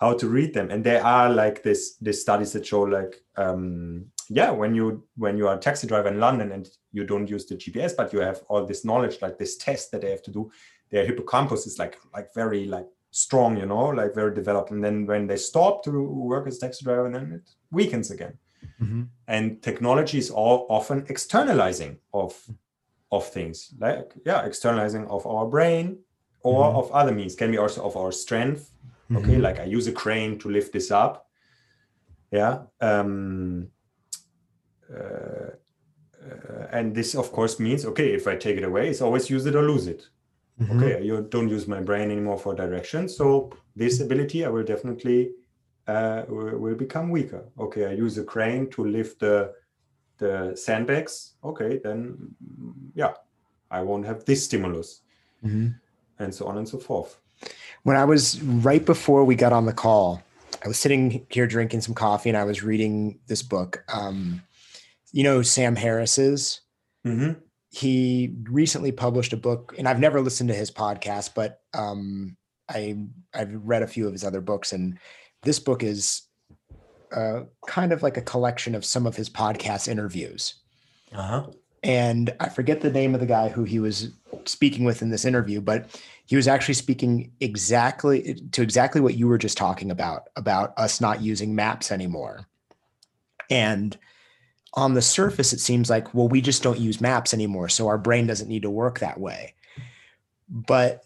how to read them. And there are like this this studies that show like um yeah when you when you are a taxi driver in london and you don't use the gps but you have all this knowledge like this test that they have to do their hippocampus is like like very like strong you know like very developed. And then when they stop to work as taxi driver then it weakens again. Mm-hmm. and technology is all often externalizing of of things. Like yeah externalizing of our brain or mm-hmm. of other means. Can be also of our strength mm-hmm. okay like i use a crane to lift this up yeah um, uh, uh, and this of course means okay if i take it away it's always use it or lose it mm-hmm. okay you don't use my brain anymore for direction so this ability i will definitely uh, will, will become weaker okay i use a crane to lift the the sandbags okay then yeah i won't have this stimulus mm-hmm. and so on and so forth when I was right before we got on the call, I was sitting here drinking some coffee and I was reading this book. Um, you know, Sam Harris's. Mm-hmm. He recently published a book, and I've never listened to his podcast, but um, I I've read a few of his other books, and this book is uh, kind of like a collection of some of his podcast interviews. Uh-huh. And I forget the name of the guy who he was speaking with in this interview, but he was actually speaking exactly to exactly what you were just talking about about us not using maps anymore. And on the surface it seems like well we just don't use maps anymore so our brain doesn't need to work that way. But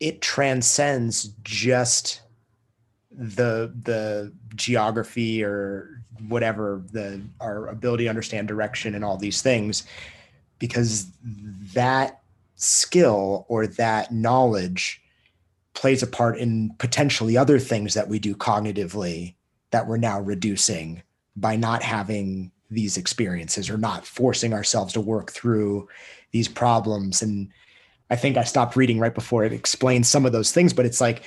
it transcends just the the geography or whatever the our ability to understand direction and all these things because that skill or that knowledge plays a part in potentially other things that we do cognitively that we're now reducing by not having these experiences or not forcing ourselves to work through these problems and I think I stopped reading right before it explains some of those things, but it's like,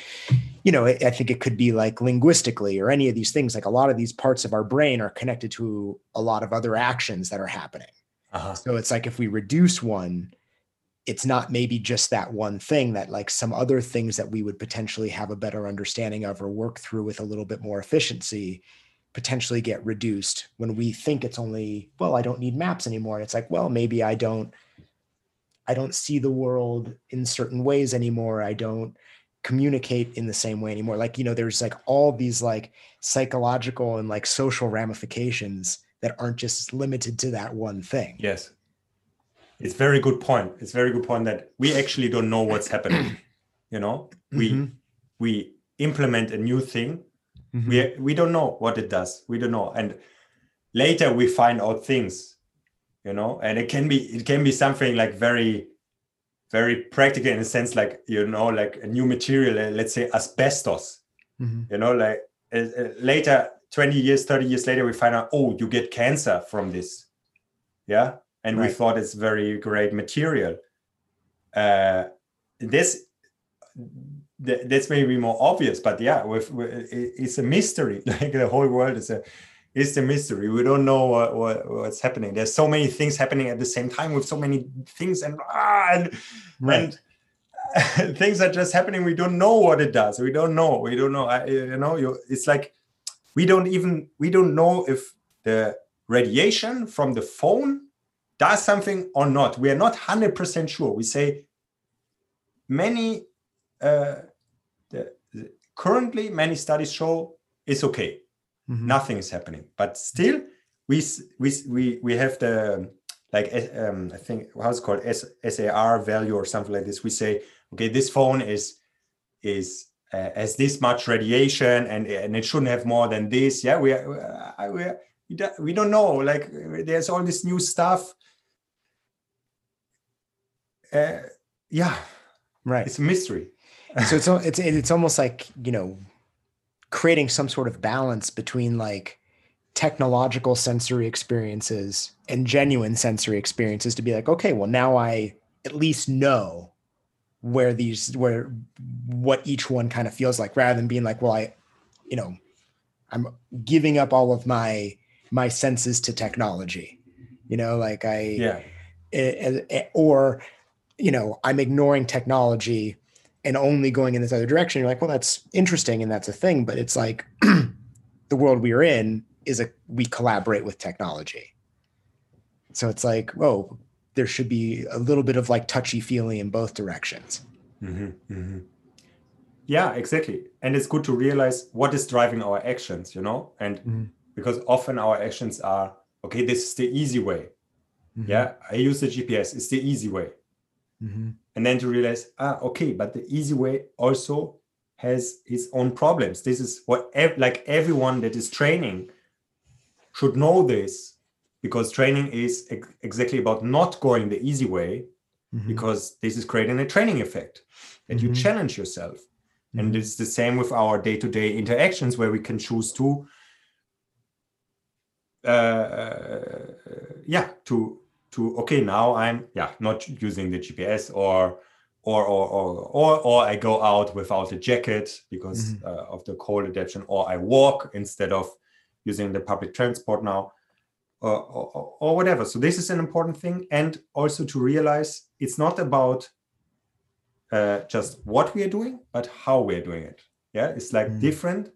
you know, I think it could be like linguistically or any of these things. Like a lot of these parts of our brain are connected to a lot of other actions that are happening. Uh-huh. So it's like if we reduce one, it's not maybe just that one thing that like some other things that we would potentially have a better understanding of or work through with a little bit more efficiency potentially get reduced when we think it's only well i don't need maps anymore. And it's like well maybe i don't i don't see the world in certain ways anymore. I don't communicate in the same way anymore. Like you know there's like all these like psychological and like social ramifications that aren't just limited to that one thing. Yes it's very good point. It's very good point that we actually don't know what's happening you know? We mm-hmm. we implement a new thing. Mm-hmm. we we don't know what it does. We don't know. And later we find out things you know? And it can be it can be something like very very practical in a sense like you know like a new material let's say asbestos. Mm-hmm. you know like uh, uh, later 20 years 30 years later we find out oh you get cancer from this. Yeah and right. we thought it's very great material. Uh, this may be more obvious but yeah with, with, it's a mystery. Like the whole world is a is a mystery. We don't know what, what, what's happening. There's so many things happening at the same time with so many things and ah, and, right. and things are just happening. We don't know what it does. We don't know. We don't know. I, you know you, it's like we don't even we don't know if the radiation from the phone does something or not. We are not 100% sure. We say many, uh, the, the, currently, many studies show it's okay. Mm-hmm. Nothing is happening. But still, we, we, we, we have the, like, um, I think, how's it called? S, SAR value or something like this. We say, okay, this phone is, is, uh, has this much radiation and, and it shouldn't have more than this. Yeah, we are, we are we don't know like there's all this new stuff uh, yeah, right. It's a mystery. so it's it's it's almost like you know creating some sort of balance between like technological sensory experiences and genuine sensory experiences to be like okay well now i at least know where these where what each one kind of feels like rather than being like well i you know i'm giving up all of my my senses to technology you know like i yeah it, it, it, or you know, I'm ignoring technology and only going in this other direction. You're like, well, that's interesting and that's a thing, but it's like the world we are in is a we collaborate with technology. So it's like, oh, there should be a little bit of like touchy feely in both directions. Mm-hmm, mm-hmm. Yeah, exactly. And it's good to realize what is driving our actions, you know, and mm-hmm. because often our actions are okay. This is the easy way. Mm-hmm. Yeah, I use the GPS. It's the easy way. Mm-hmm. And then to realize, ah, okay, but the easy way also has its own problems. This is what, ev- like everyone that is training should know this because training is ex- exactly about not going the easy way mm-hmm. because this is creating a training effect that mm-hmm. you challenge yourself. And mm-hmm. it's the same with our day to day interactions where we can choose to, uh, uh yeah, to to okay now i'm yeah. not using the gps or or or or or, or i go out without a jacket because mm-hmm. uh, of the cold adaptation or i walk instead of using the public transport now or, or, or whatever. So this is an important thing. And also to realize it's not about uh, just what we are doing but how we are doing it. Yeah? It's like mm-hmm. different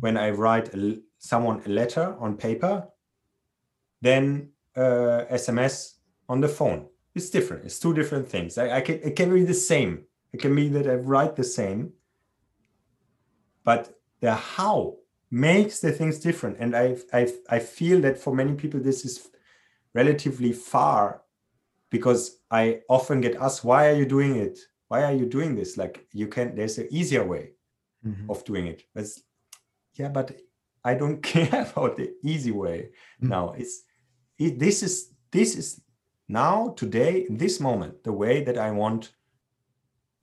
when i write a, someone a letter on paper then uh, sms on the phone. It's different. It's two different things. I, I can it can be the same. It can be that I write the same, but the how makes the things different. And I I I feel that for many people this is relatively far because I often get asked, why are you doing it? Why are you doing this? Like you can there's an easier way mm-hmm. of doing it. Yeah, but I don't care about the easy way mm-hmm. now. It's it, this is this is now, today, in this moment, the way that I want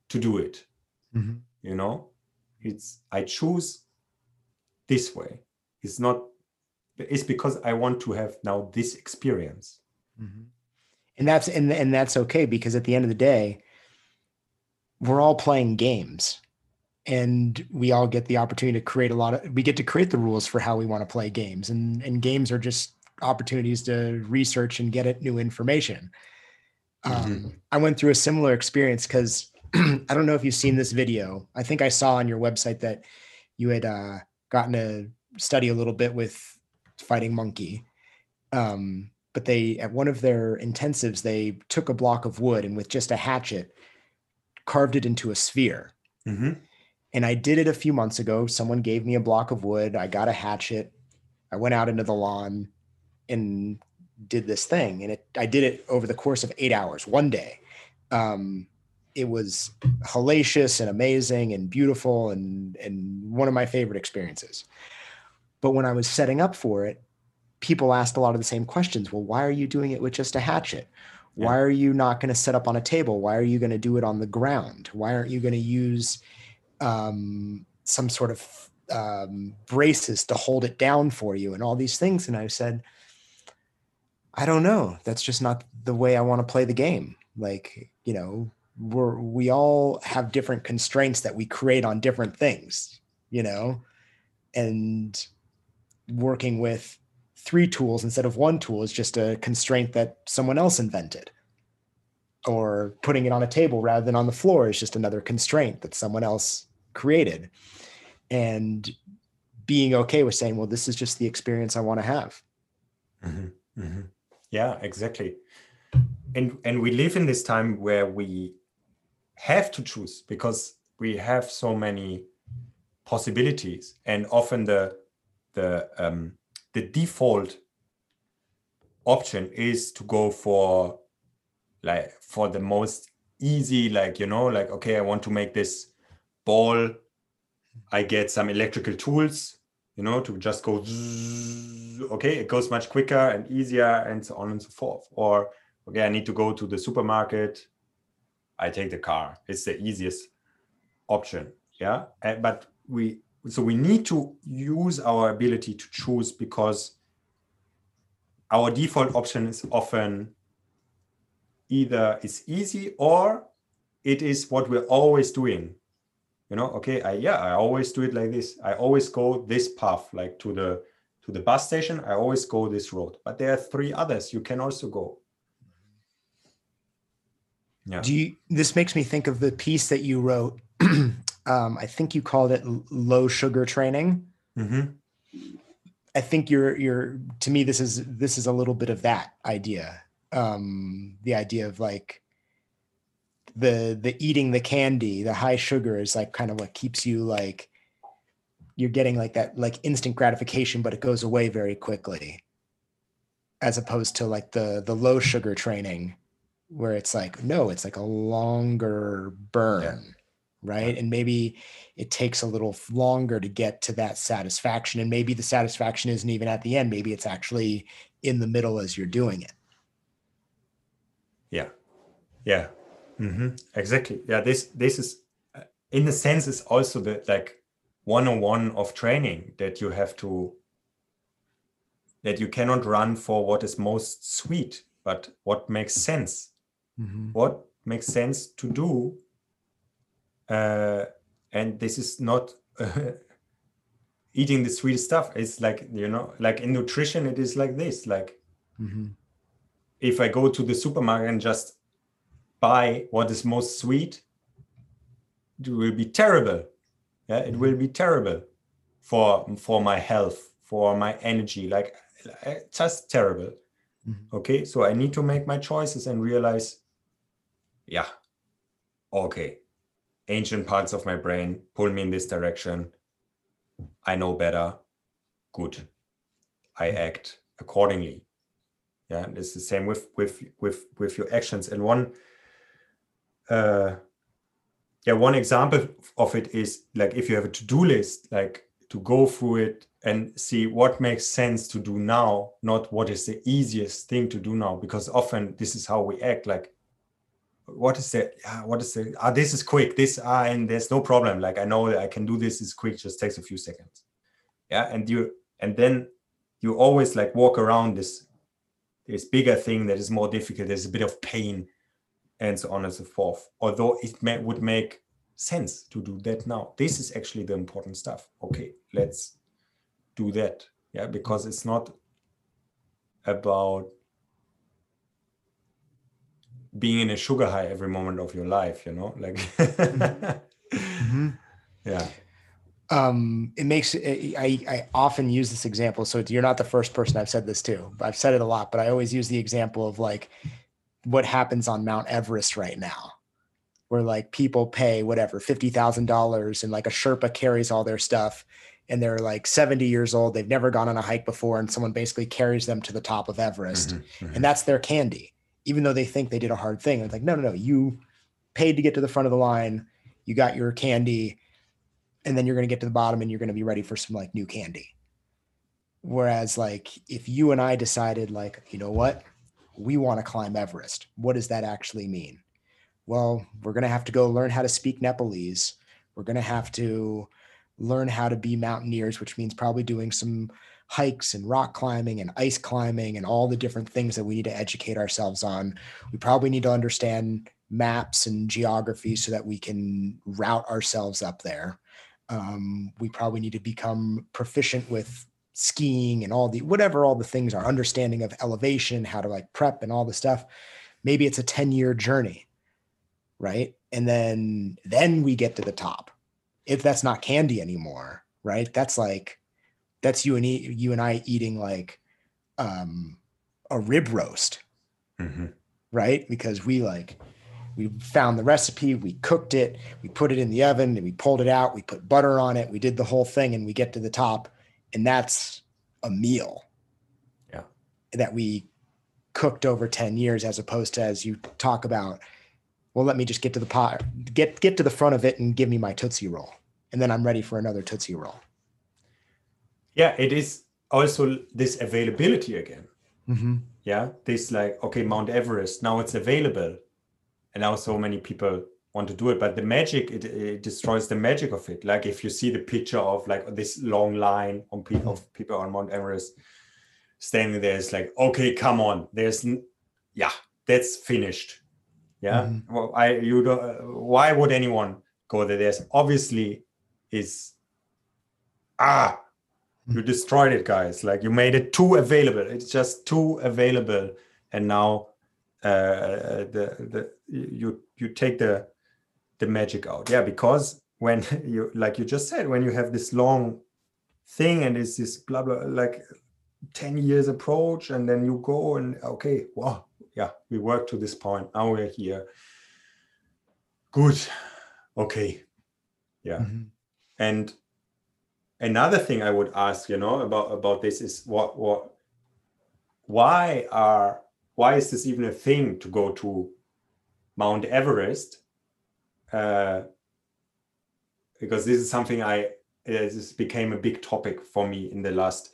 to do it. Mm-hmm. You know, it's I choose this way. It's not. It's because I want to have now this experience. Mm-hmm. And that's and and that's okay because at the end of the day, we're all playing games and we all get the opportunity to create a lot of we get to create the rules for how we want to play games and and games are just opportunities to research and get at new information mm-hmm. um, i went through a similar experience because i don't know if you've seen this video i think i saw on your website that you had uh, gotten to study a little bit with fighting monkey um, but they at one of their intensives they took a block of wood and with just a hatchet carved it into a sphere mm-hmm and I did it a few months ago. Someone gave me a block of wood. I got a hatchet. I went out into the lawn and did this thing. And it, I did it over the course of eight hours, one day. Um, it was hellacious and amazing and beautiful and, and one of my favorite experiences. But when I was setting up for it, people asked a lot of the same questions. Well, why are you doing it with just a hatchet? Why are you not going to set up on a table? Why are you going to do it on the ground? Why aren't you going to use um, some sort of um, braces to hold it down for you and all these things. And I said, I don't know. That's just not the way I want to play the game. Like, you know, we're, we all have different constraints that we create on different things, you know, and working with three tools instead of one tool is just a constraint that someone else invented or putting it on a table rather than on the floor is just another constraint that someone else created and being okay with saying well this is just the experience i want to have mm-hmm. Mm-hmm. Yeah exactly. And and we live in this time where we have to choose because we have so many possibilities. And often the the um, the default option is to go for like for the most easy like you know like okay i want to make this ball. I get some electrical tools you know to just go okay it goes much quicker and easier and so on and so forth. Or okay i need to go to the supermarket i take the car. It's the easiest option yeah? Eh, but we so we need to use our ability to choose because our default option is often either it's easy or it is what we're always doing you know? Okay i yeah i always do it like this. I always go this path like to the to the bus station i always go this road. But there are three others you can also go. Yeah. Do you this makes me think of the piece that you wrote um, i think you called it low sugar training. Mm-hmm. i think you're you're to me this is this is a little bit of that idea. Um the idea of like the the eating the candy the high sugar is like kind of what keeps you like you're getting like that like instant gratification but it goes away very quickly. As opposed to like the the low sugar training where it's like no it's like a longer burn yeah. right? And maybe it takes a little longer to get to that satisfaction and maybe the satisfaction isn't even at the end. Maybe it's actually in the middle as you're doing it. Yeah. Yeah Mm-hmm. Exactly. Yeah. This this is, uh, in a sense, is also the like one on one of training that you have to. That you cannot run for what is most sweet, but what makes sense. Mm-hmm. What makes sense to do. Uh, and this is not uh, eating the sweet stuff. It's like you know, like in nutrition, it is like this. Like mm-hmm. if I go to the supermarket and just buy what is most sweet, it will be terrible. Yeah, it will be terrible for for my health, for my energy. Like just terrible. Mm-hmm. Okay, so I need to make my choices and realize, yeah, okay, ancient parts of my brain pull me in this direction. I know better. Good. I mm-hmm. act accordingly. Yeah, and it's the same with with with with your actions. And one uh, yeah, one example of it is like if you have a to-do list, like to go through it and see what makes sense to do now, not what is the easiest thing to do now, because often this is how we act. Like, what is the, what is the, ah, this is quick, this, ah, and there's no problem. Like, I know that I can do this, is quick, just takes a few seconds. Yeah. And you, and then you always like walk around this, this bigger thing that is more difficult. There's a bit of pain and so on and so forth. Although it may, would make sense to do that now. This is actually the important stuff. Okay, let's do that. Yeah, because it's not about being in a sugar high every moment of your life, you know, like, mm-hmm. yeah. Um, it makes I, I often use this example. So you're not the first person I've said this to. I've said it a lot, but I always use the example of like what happens on Mount Everest right now, where like people pay whatever fifty thousand dollars and like a Sherpa carries all their stuff, and they're like seventy years old, they've never gone on a hike before, and someone basically carries them to the top of Everest, mm-hmm, mm-hmm. and that's their candy, even though they think they did a hard thing. It's like no, no, no, you paid to get to the front of the line, you got your candy, and then you're going to get to the bottom and you're going to be ready for some like new candy. Whereas like if you and I decided like you know what we want to climb Everest. What does that actually mean? Well, we're going to have to go learn how to speak Nepalese. We're going to have to learn how to be mountaineers, which means probably doing some hikes and rock climbing and ice climbing and all the different things that we need to educate ourselves on. We probably need to understand maps and geography so that we can route ourselves up there. Um, we probably need to become proficient with skiing and all the whatever all the things are understanding of elevation how to like prep and all the stuff maybe it's a 10 year journey right? And then then we get to the top. If that's not candy anymore right? That's like that's you and e- you and i eating like um a rib roast. Mm-hmm. right? Because we like we found the recipe we cooked it we put it in the oven and we pulled it out we put butter on it we did the whole thing and we get to the top and that's a meal yeah. that we cooked over 10 years as opposed to as you talk about well let me just get to the pot get get to the front of it and give me my tootsie roll. And then i'm ready for another tootsie roll. Yeah it is also this availability again. Mm-hmm. yeah this like okay mount everest now it's available. And now so many people want to do it but the magic it, it, destroys the magic of it. Like if you see the picture of like this long line on pe- of people on mount everest standing there it's like okay come on there's yeah that's finished. Yeah? Mm-hmm. well i you don't uh, why would anyone go there? There's obviously is ah you mm-hmm. destroyed it guys. Like you made it too available. It's just too available. And now uh the the you you take the the magic out. Yeah because when you like you just said when you have this long thing and it's this blah blah like 10 years approach and then you go and okay wow yeah we worked to this point. Now we're here. Good. Okay. Yeah. Mm-hmm. and another thing i would ask you know about about this is what what why are why is this even a thing to go to mount everest uh, because this is something I this became a big topic for me in the last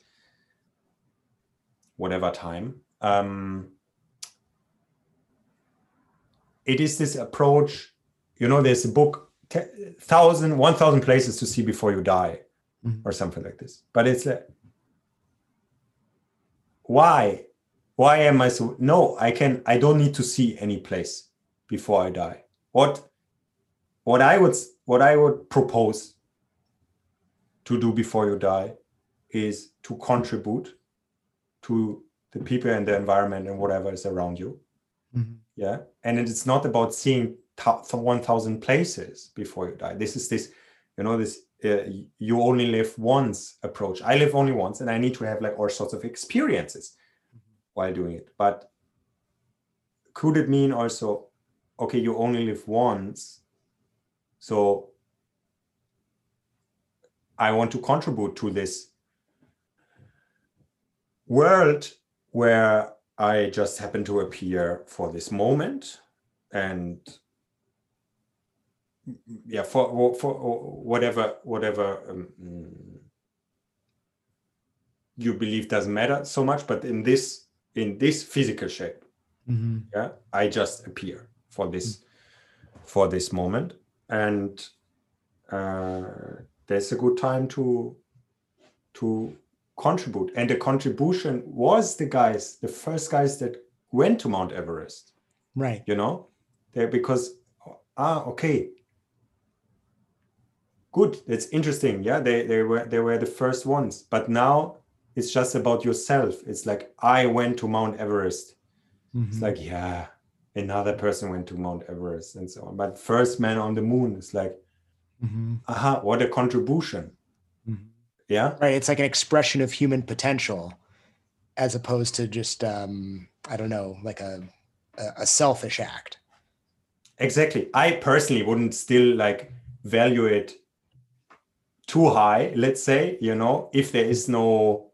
whatever time. Um, it is this approach, you know, there's a book, thousand, one thousand places to see before you die, mm-hmm. or something like this. But it's a, why? Why am I so? No, I can. I don't need to see any place before I die. What what I would what I would propose to do before you die is to contribute to the people and the environment and whatever is around you. Mm-hmm. Yeah, and it's not about seeing one thousand places before you die. This is this, you know, this uh, you only live once approach. I live only once, and I need to have like all sorts of experiences mm-hmm. while doing it. But could it mean also, okay, you only live once, so I want to contribute to this world where I just happen to appear for this moment and yeah for for whatever whatever um, you believe doesn't matter so much but in this in this physical shape mm-hmm. yeah i just appear for this mm-hmm. for this moment and uh, there's a good time to to contribute and the contribution was the guys the first guys that went to mount everest right you know They because ah okay, good. That's interesting. Yeah, they they were they were the first ones, but now it's just about yourself. It's like I went to Mount Everest. Mm-hmm. It's like yeah, another person went to Mount Everest and so on. But first man on the moon is like, mm-hmm. aha, what a contribution. Mm-hmm. Yeah. Right. It's like an expression of human potential as opposed to just, um, I don't know, like a, a, a selfish act. Exactly. I personally wouldn't still like value it too high, let's say, you know, if there is no,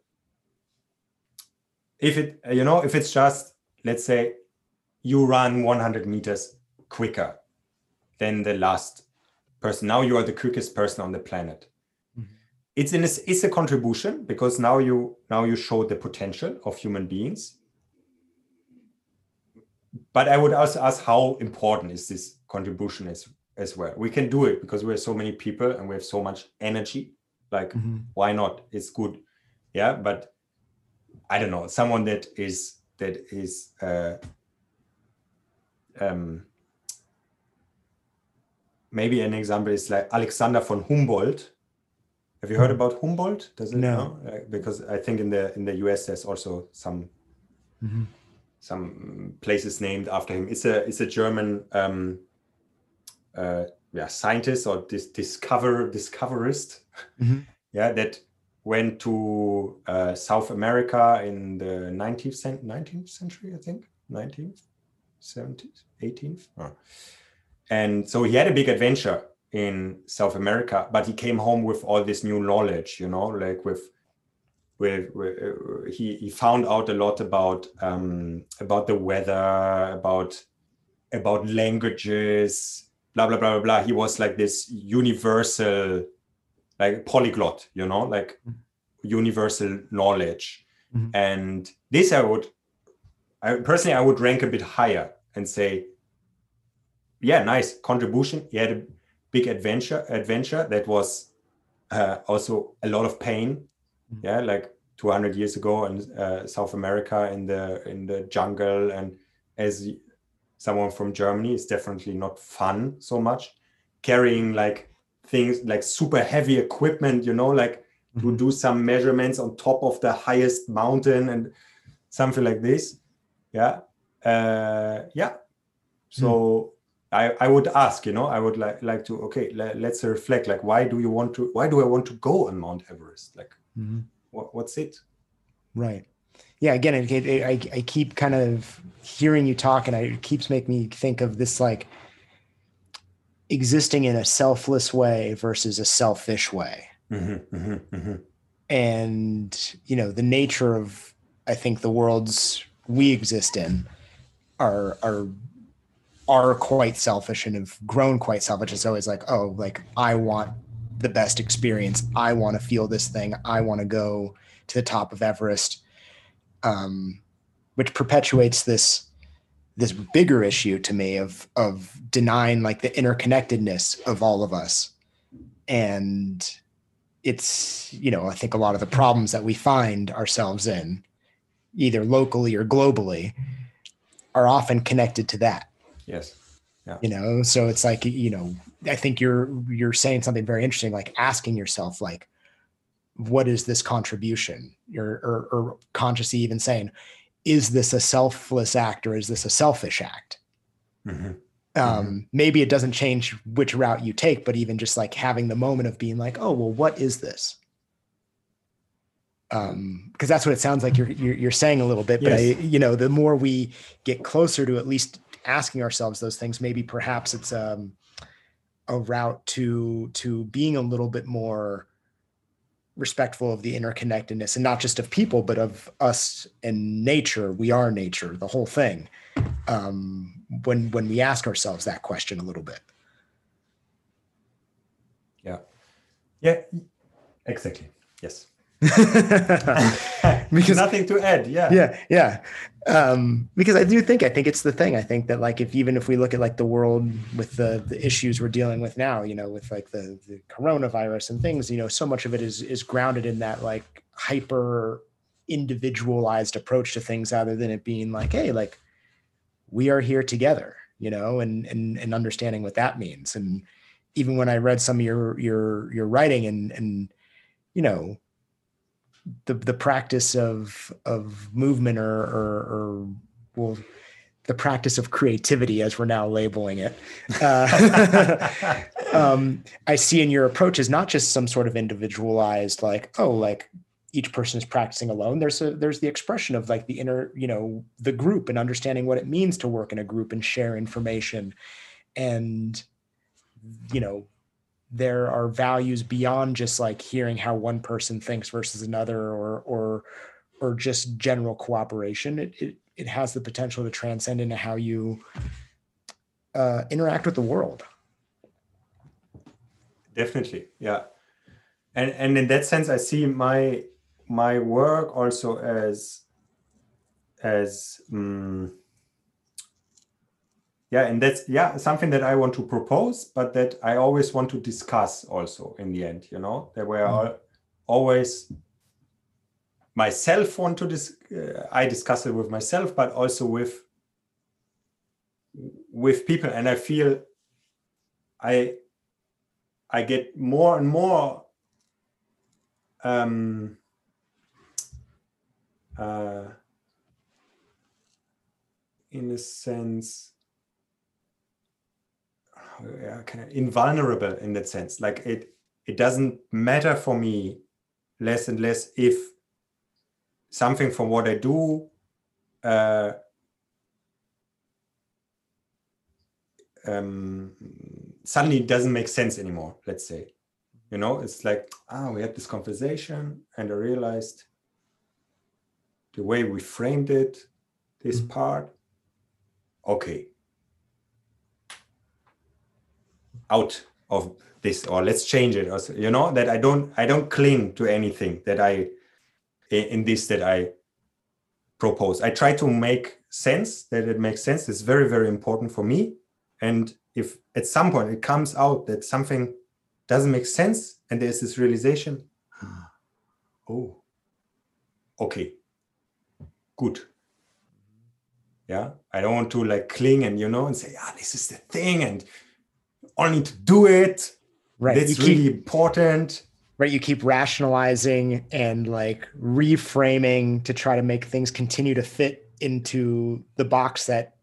if it, you know, if it's just, let's say, you run 100 meters quicker than the last person. Now you are the quickest person on the planet. Mm-hmm. It's in a, it's a contribution because now you now you show the potential of human beings. But I would also ask how important is this contribution as as well. We can do it because we are so many people and we have so much energy. Like mm-hmm. why not? It's good. Yeah, but I don't know someone that is that is uh, um, maybe an example is like Alexander von Humboldt. Have you heard hmm. about Humboldt? Does it no. know? Uh, because I think in the in the US there's also some mm-hmm. some places named after him. It's a it's a German um, uh, yeah scientist or dis- discover discoverist. Mm-hmm. yeah, that went to uh, South America in the 19th, 19th century, I think, 19th, 17th, 18th. Oh. And so he had a big adventure in South America, but he came home with all this new knowledge, you know, like with with, with uh, he he found out a lot about um, about the weather, about about languages, blah blah blah blah blah. He was like this universal, like polyglot, you know, like mm-hmm. universal knowledge. Mm-hmm. And this I would I personally I would rank a bit higher and say, yeah, nice contribution. He had a big adventure adventure that was uh, also a lot of pain. Mm-hmm. Yeah, like 200 years ago in uh, South America in the in the jungle, and as someone from Germany, it's definitely not fun so much. Carrying like things like super heavy equipment, you know, like mm-hmm. to do some measurements on top of the highest mountain and something like this yeah uh, yeah so mm. I, I would ask you know i would like like to okay let, us reflect like why do you want to why do i want to go on mount everest like mm-hmm. what, what's it right yeah again it, it, I, I keep kind of hearing you talk and it keeps making me think of this like existing in a selfless way versus a selfish way mm-hmm, mm-hmm, mm-hmm. and you know the nature of i think the world's we exist in are are are quite selfish and have grown quite selfish. It's always like, oh, like I want the best experience. I want to feel this thing. I want to go to the top of Everest. Um, which perpetuates this this bigger issue to me of of denying like the interconnectedness of all of us. And it's, you know, I think a lot of the problems that we find ourselves in either locally or globally are often connected to that yes yeah. you know so it's like you know i think you're you're saying something very interesting like asking yourself like what is this contribution or, or, or consciously even saying is this a selfless act or is this a selfish act mm-hmm. Um, mm-hmm. maybe it doesn't change which route you take but even just like having the moment of being like oh well what is this um because that's what it sounds like you're, you're you're, saying a little bit but yes. I, you know the more we get closer to at least asking ourselves those things maybe perhaps it's um a route to to being a little bit more respectful of the interconnectedness and not just of people but of us and nature. We are nature the whole thing um when when we ask ourselves that question a little bit. Yeah. Yeah exactly. Yes because nothing to add yeah. Yeah yeah. Um, because i do think i think it's the thing. I think that like if even if we look at like the world with the the issues we're dealing with now you know with like the the coronavirus and things you know so much of it is is grounded in that like hyper individualized approach to things rather than it being like hey like we are here together you know, and and and understanding what that means. And even when I read some of your your your writing and and you know the the practice of of movement or or, or well the practice of creativity as we're now labeling it. Uh, um, i see in your approach is not just some sort of individualized like oh like each person is practicing alone. There's a there's the expression of like the inner you know the group and understanding what it means to work in a group and share information. And you know there are values beyond just like hearing how one person thinks versus another or or or just general cooperation. It it, it has the potential to transcend into how you uh, interact with the world. Definitely yeah. And and in that sense i see my my work also as as um, yeah and that's yeah something that i want to propose but that i always want to discuss also in the end you know there were mm. always myself want to dis- uh, i discuss it with myself but also with with people and i feel i i get more and more um uh in a sense yeah, kind of invulnerable in that sense. Like it, it doesn't matter for me less and less if something from what I do uh, um, suddenly doesn't make sense anymore. Let's say, you know, it's like ah, we had this conversation, and I realized the way we framed it, this mm-hmm. part, okay, out of this or let's change it or you know that i don't i don't cling to anything that i in this that i propose. I try to make sense that it makes sense it's very very important for me. And if at some point it comes out that something doesn't make sense and there's this realization oh okay. Good. Yeah? I don't want to like cling and you know and say ah this is the thing and only to do it. Right. It's really important. Right. You keep rationalizing and like reframing to try to make things continue to fit into the box that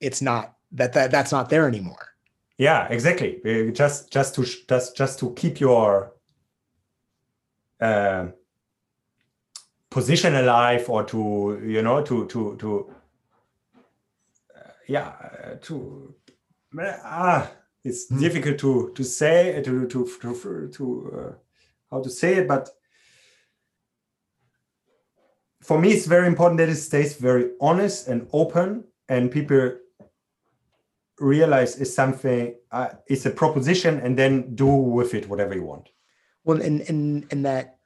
it's not that, that that's not there anymore. Yeah, exactly. Uh, just just to just just to keep your uh, position alive or to you know to to to uh, yeah uh, to ah it's mm. difficult to to say to to to, to uh, how to say it but for me it's very important that it stays very honest and open and people realize it's something uh, it's a proposition and then do with it whatever you want well and and and that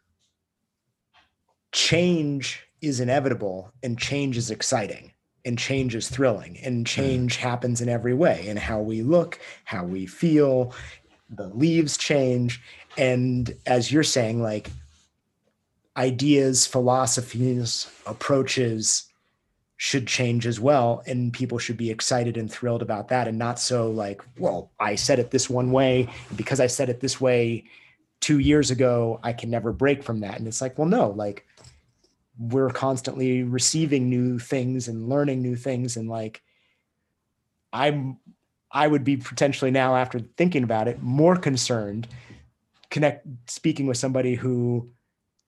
change is inevitable and change is exciting and change is thrilling and mm-hmm. change happens in every way in how we look how we feel the leaves change and as you're saying like ideas philosophies approaches should change as well and people should be excited and thrilled about that and not so like well i said it this one way because i said it this way 2 years ago i can never break from that and it's like well no like we're constantly receiving new things and learning new things. And like i'm i would be potentially now after thinking about it more concerned connect speaking with somebody who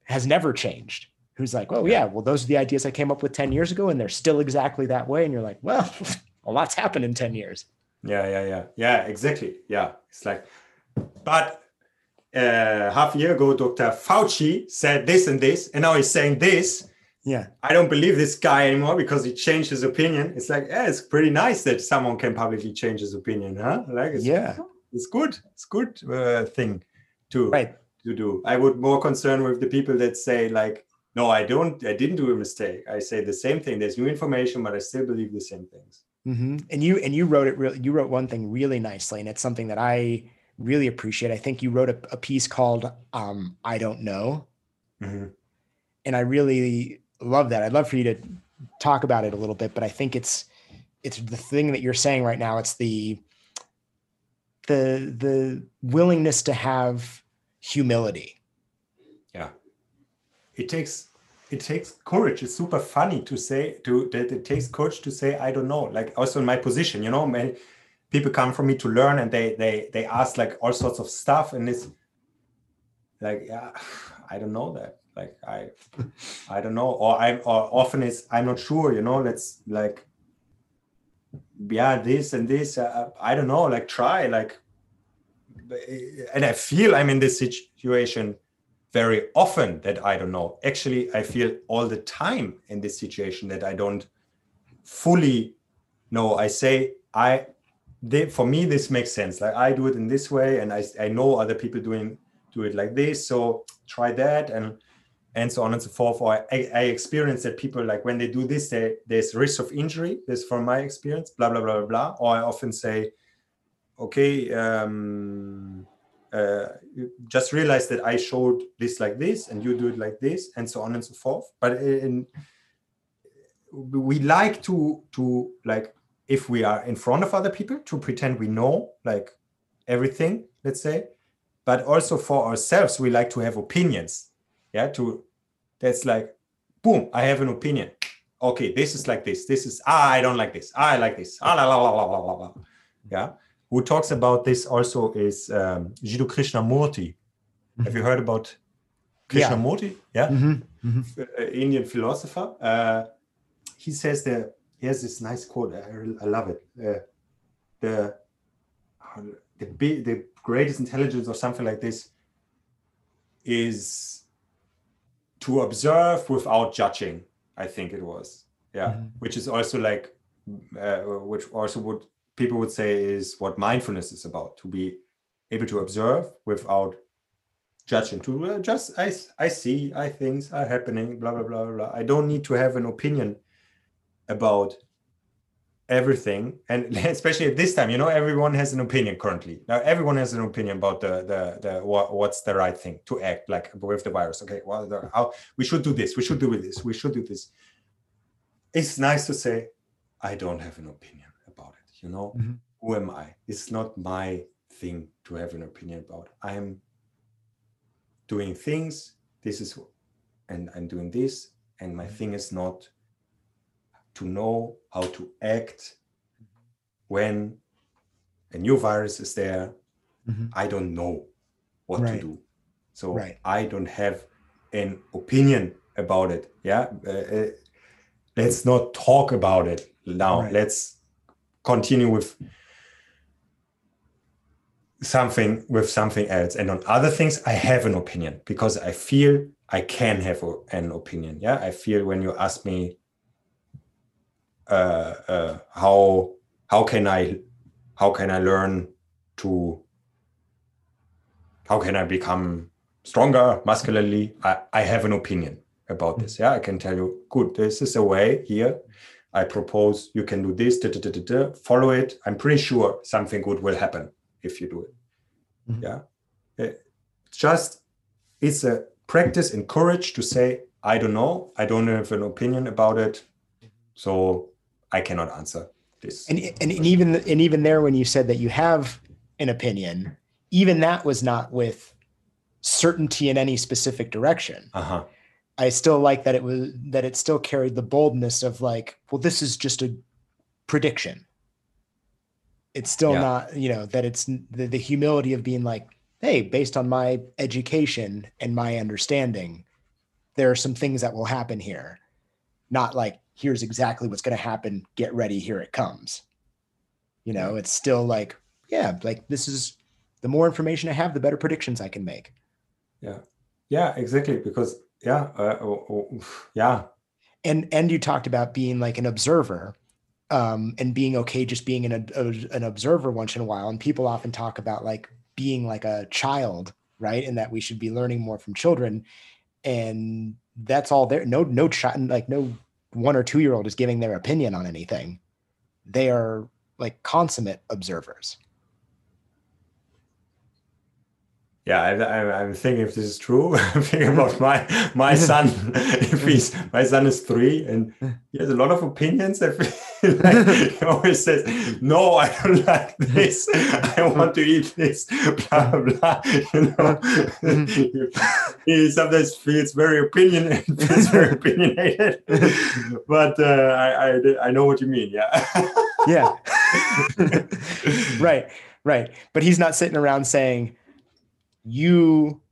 has never changed who's like oh yeah well those are the ideas i came up with 10 years ago and they're still exactly that way. And you're like well a lot's happened in 10 years. Yeah yeah yeah. Yeah exactly. Yeah. It's like but uh, half a year ago, Dr. Fauci said this and this, and now he's saying this. Yeah. I don't believe this guy anymore because he changed his opinion. It's like, yeah, it's pretty nice that someone can publicly change his opinion, huh? Like, it's, yeah, it's good. It's good uh, thing to right. to do. I would more concern with the people that say like, no, I don't. I didn't do a mistake. I say the same thing. There's new information, but I still believe the same things. Mm-hmm. And you and you wrote it. Really, you wrote one thing really nicely, and it's something that I really appreciate. I think you wrote a, a piece called um, "I Don't Know," mm-hmm. and I really love that. I'd love for you to talk about it a little bit, but I think it's it's the thing that you're saying right now it's the the the willingness to have humility yeah it takes it takes courage it's super funny to say to that it takes courage to say i don't know like also in my position you know many people come for me to learn and they they they ask like all sorts of stuff and it's like yeah i don't know that. Like i i don't know. Or i'm or often it's i'm not sure you know let's like yeah this and this uh, i don't know like try like and i feel i'm in this situation very often that i don't know. Actually i feel all the time in this situation that i don't fully know. I say i they, for me this makes sense like i do it in this way and i, I know other people doing do it like this so try that and and so on and so forth. Or I, I experience that people like when they do this, they, there's risk of injury. This from my experience, blah blah blah blah blah. Or I often say, okay, um, uh, just realize that I showed this like this, and you do it like this, and so on and so forth. But in, we like to to like if we are in front of other people to pretend we know like everything, let's say. But also for ourselves, we like to have opinions yeah to that's like boom i have an opinion okay this is like this this is ah, i don't like this ah, i like this ah, la, la, la, la, la, la, yeah who talks about this also is um, jiddu krishnamurti mm-hmm. have you heard about krishnamurti yeah, yeah? Mm-hmm. Mm-hmm. Uh, indian philosopher uh, he says that he has this nice quote. I, I love it. Uh, the the, the greatest intelligence or something like this is to observe without judging i think it was. Yeah. Mm-hmm. which is also like uh, which also would people would say is what mindfulness is about to be able to observe without judging to uh, just i i see i things are happening blah blah blah blah. I don't need to have an opinion about everything and especially at this time you know everyone has an opinion currently. Now everyone has an opinion about the the, the what, what's the right thing to act like with the virus. Okay well the, how we should do this we should do this we should do this. It's nice to say i don't have an opinion about it you know? Mm-hmm. who am i? It's not my thing to have an opinion about. I'm doing things this is and i'm doing this and my thing is not to know how to act when a new virus is there. Mm-hmm. I don't know what right. to do. So right. I don't have an opinion about it. Yeah. Uh, uh, let's not talk about it now. Right. Let's continue with something with something else and on other things i have an opinion because i feel i can have an opinion yeah i feel when you ask me Uh, uh, how how can I how can I learn to how can I become stronger muscularly? I, I have an opinion about this. Yeah, I can tell you, good, this is a way here. I propose you can do this, da, da, da, follow it. I'm pretty sure something good will happen if you do it. Mm-hmm. Yeah. It's just it's a practice and courage to say, I don't know, I don't have an opinion about it. So I cannot answer this. And, and, and even and even there, when you said that you have an opinion, even that was not with certainty in any specific direction. Uh-huh. I still like that it was that it still carried the boldness of like, well, this is just a prediction. It's still yeah. not, you know, that it's the, the humility of being like, hey, based on my education and my understanding, there are some things that will happen here. Not like, here's exactly what's going to happen get ready here it comes. You know it's still like yeah like this is the more information i have the better predictions i can make. Yeah. Yeah exactly because yeah uh, oh, oh, yeah. And and you talked about being like an observer um and being okay just being an, a, an observer once in a while and people often talk about like being like a child right and that we should be learning more from children and that's all there no no child like no one or two year old is giving their opinion on anything. They are like consummate observers. Yeah, I, am thinking if this is true. I'm thinking about my my son. if he's my son is three and he has a lot of opinions. I feel like he always says, "No, I don't like this. I want to eat this." Blah blah. You know, he sometimes feels very opinionated. Feels very opinionated. but uh, I, I I know what you mean. Yeah. yeah. right. Right. But he's not sitting around saying you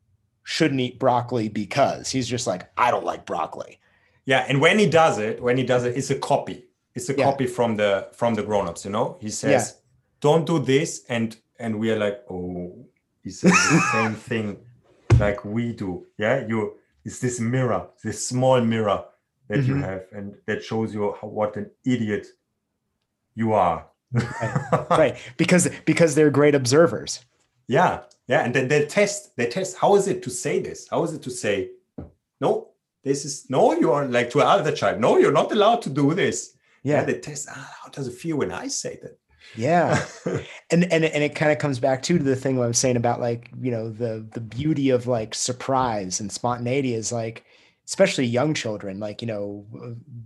shouldn't eat broccoli because he's just like, I don't like broccoli. Yeah. And when he does it, when he does it, it's a copy. It's a yeah. copy from the from the grown-ups, you know? He says, yeah. Don't do this, and and we are like, oh, he says the same thing like we do. Yeah. You it's this mirror, this small mirror that mm-hmm. you have, and that shows you how, what an idiot you are. right. right. Because because they're great observers. Yeah yeah and then they test they test how is it to say this? How is it to say no this is no you are like to another child no you're not allowed to do this. Yeah, yeah. they test ah, how does it feel when i say that? Yeah. And and and it kind of comes back to the thing i was saying about like you know the the beauty of like surprise and spontaneity is like especially young children like you know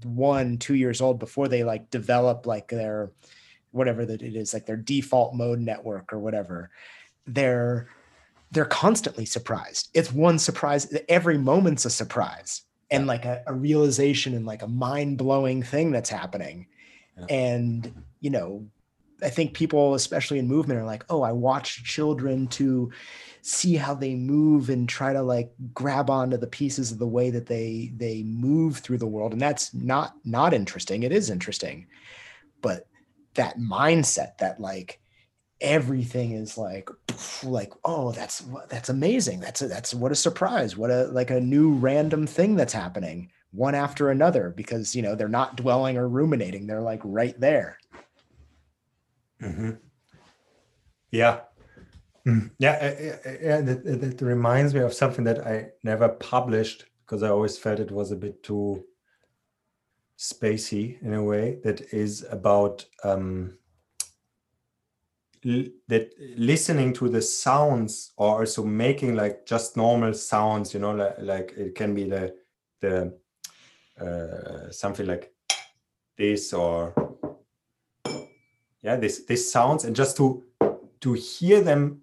one two years old before they like develop like their whatever that it is like their default mode network or whatever they're they're constantly surprised. It's one surprise. Every moment's a surprise and like a, a realization and like a mind blowing thing that's happening. Yeah. And, you know, I think people, especially in movement, are like, oh, I watch children to see how they move and try to like grab onto the pieces of the way that they they move through the world. And that's not not interesting. It is interesting. But that mindset that like everything is like like oh that's that's amazing. That's a, that's what a surprise. What a like a new random thing that's happening one after another because you know they're not dwelling or ruminating. They're like right there. Mm-hmm. yeah. Mm. yeah yeah that, that reminds me of something that i never published because i always felt it was a bit too spacey in a way that is about um that listening to the sounds or also making like just normal sounds you know like, like it can be the the uh, something like this or yeah this this sounds and just to to hear them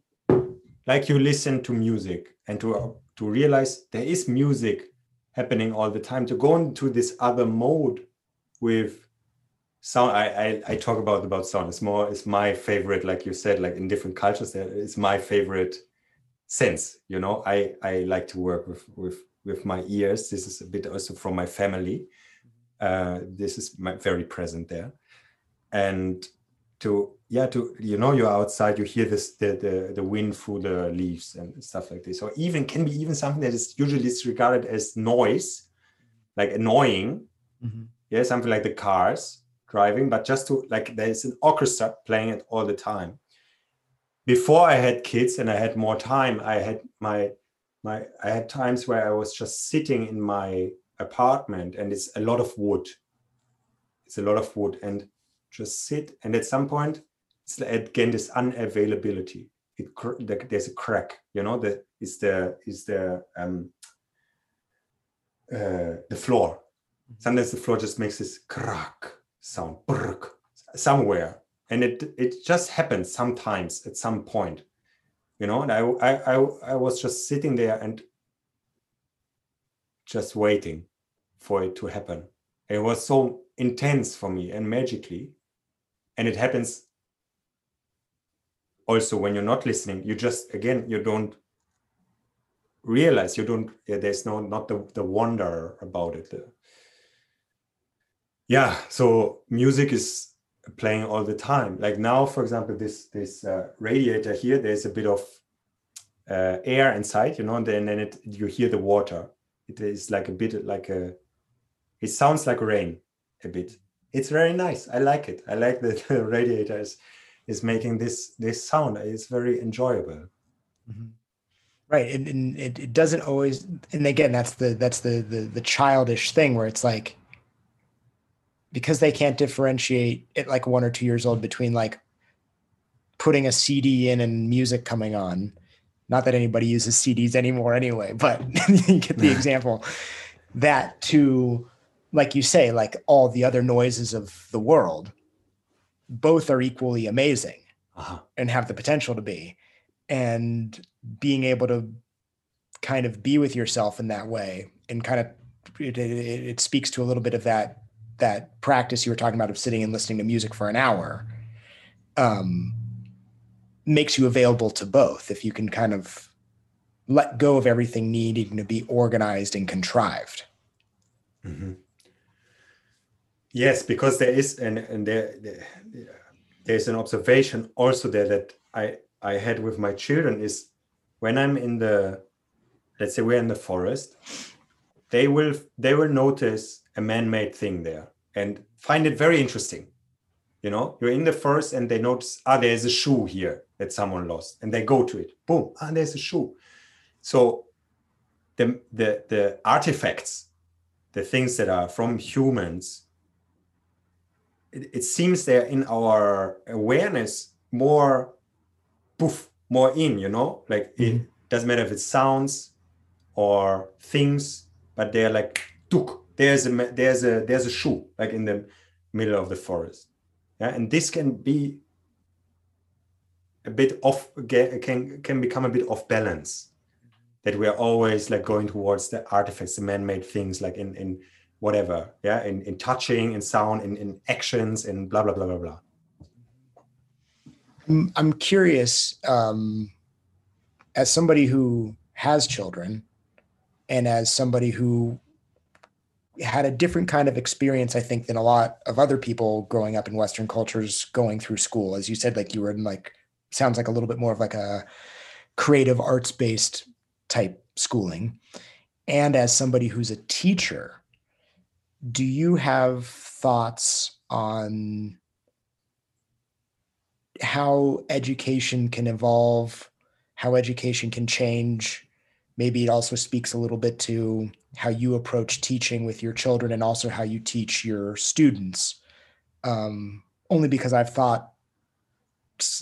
like you listen to music and to to realize there is music happening all the time to go into this other mode with sound I, I, I talk about about sound. It's more it's my favorite like you said like in different cultures there it's my favorite sense you know? I i like to work with with with my ears. This is a bit also from my family. Uh this is my, very present there. And to yeah to you know you're outside you hear this the, the the wind through the leaves and stuff like this. Or even can be even something that is usually disregarded as noise like annoying. Mm-hmm. yeah something like the cars driving, but just to like there's an orchestra playing it all the time. Before I had kids and I had more time, I had my my I had times where I was just sitting in my apartment and it's a lot of wood. It's a lot of wood and just sit and at some point it's again this unavailability. It there's a crack, you know. The is the is the um uh, the floor. Sometimes the floor just makes this crack sound somewhere. And it it just happens sometimes at some point you know and I, I i i was just sitting there and just waiting for it to happen. It was so intense for me and magically and it happens also when you're not listening you just again you don't realize you don't yeah, there's no not the, the wonder about it. the, yeah so music is playing all the time. Like now for example this this uh, radiator here there's a bit of uh, air inside you know and then, then it you hear the water. It is like a bit like a it sounds like rain a bit. It's very nice. I like it. I like that the radiator is is making this this sound. It's very enjoyable. Mm-hmm. right and, and it, it doesn't always and again that's the that's the, the the childish thing where it's like because they can't differentiate at like one or two years old between like putting a CD in and music coming on. not that anybody uses CDs anymore anyway, but you get the example that to, like you say, like all the other noises of the world, both are equally amazing uh-huh. and have the potential to be. And being able to kind of be with yourself in that way and kind of it, it, it speaks to a little bit of that that practice you were talking about of sitting and listening to music for an hour um, makes you available to both if you can kind of let go of everything needing to be organized and contrived. Mm-hmm. Yes, because there is and and there, there there's an observation also there that I I had with my children is when I'm in the let's say we're in the forest, they will they will notice a man-made thing there and find it very interesting. You know, you're in the forest and they notice, ah, there's a shoe here that someone lost, and they go to it. Boom, ah, there's a shoe. So the the the artifacts, the things that are from humans, it, it seems they're in our awareness more poof, more in, you know, like mm-hmm. it doesn't matter if it's sounds or things, but they're like duk. There's a there's a there's a shoe like in the middle of the forest. Yeah, and this can be a bit off can can become a bit off balance that we're always like going towards the artifacts the man-made things like in in whatever yeah in, in touching in sound in, in actions and blah blah blah blah blah i'm curious um as somebody who has children and as somebody who had a different kind of experience, I think, than a lot of other people growing up in Western cultures going through school. As you said, like you were in like sounds like a little bit more of like a creative arts based type schooling. And as somebody who's a teacher, do you have thoughts on how education can evolve, how education can change maybe it also speaks a little bit to how you approach teaching with your children and also how you teach your students um, only because i've thought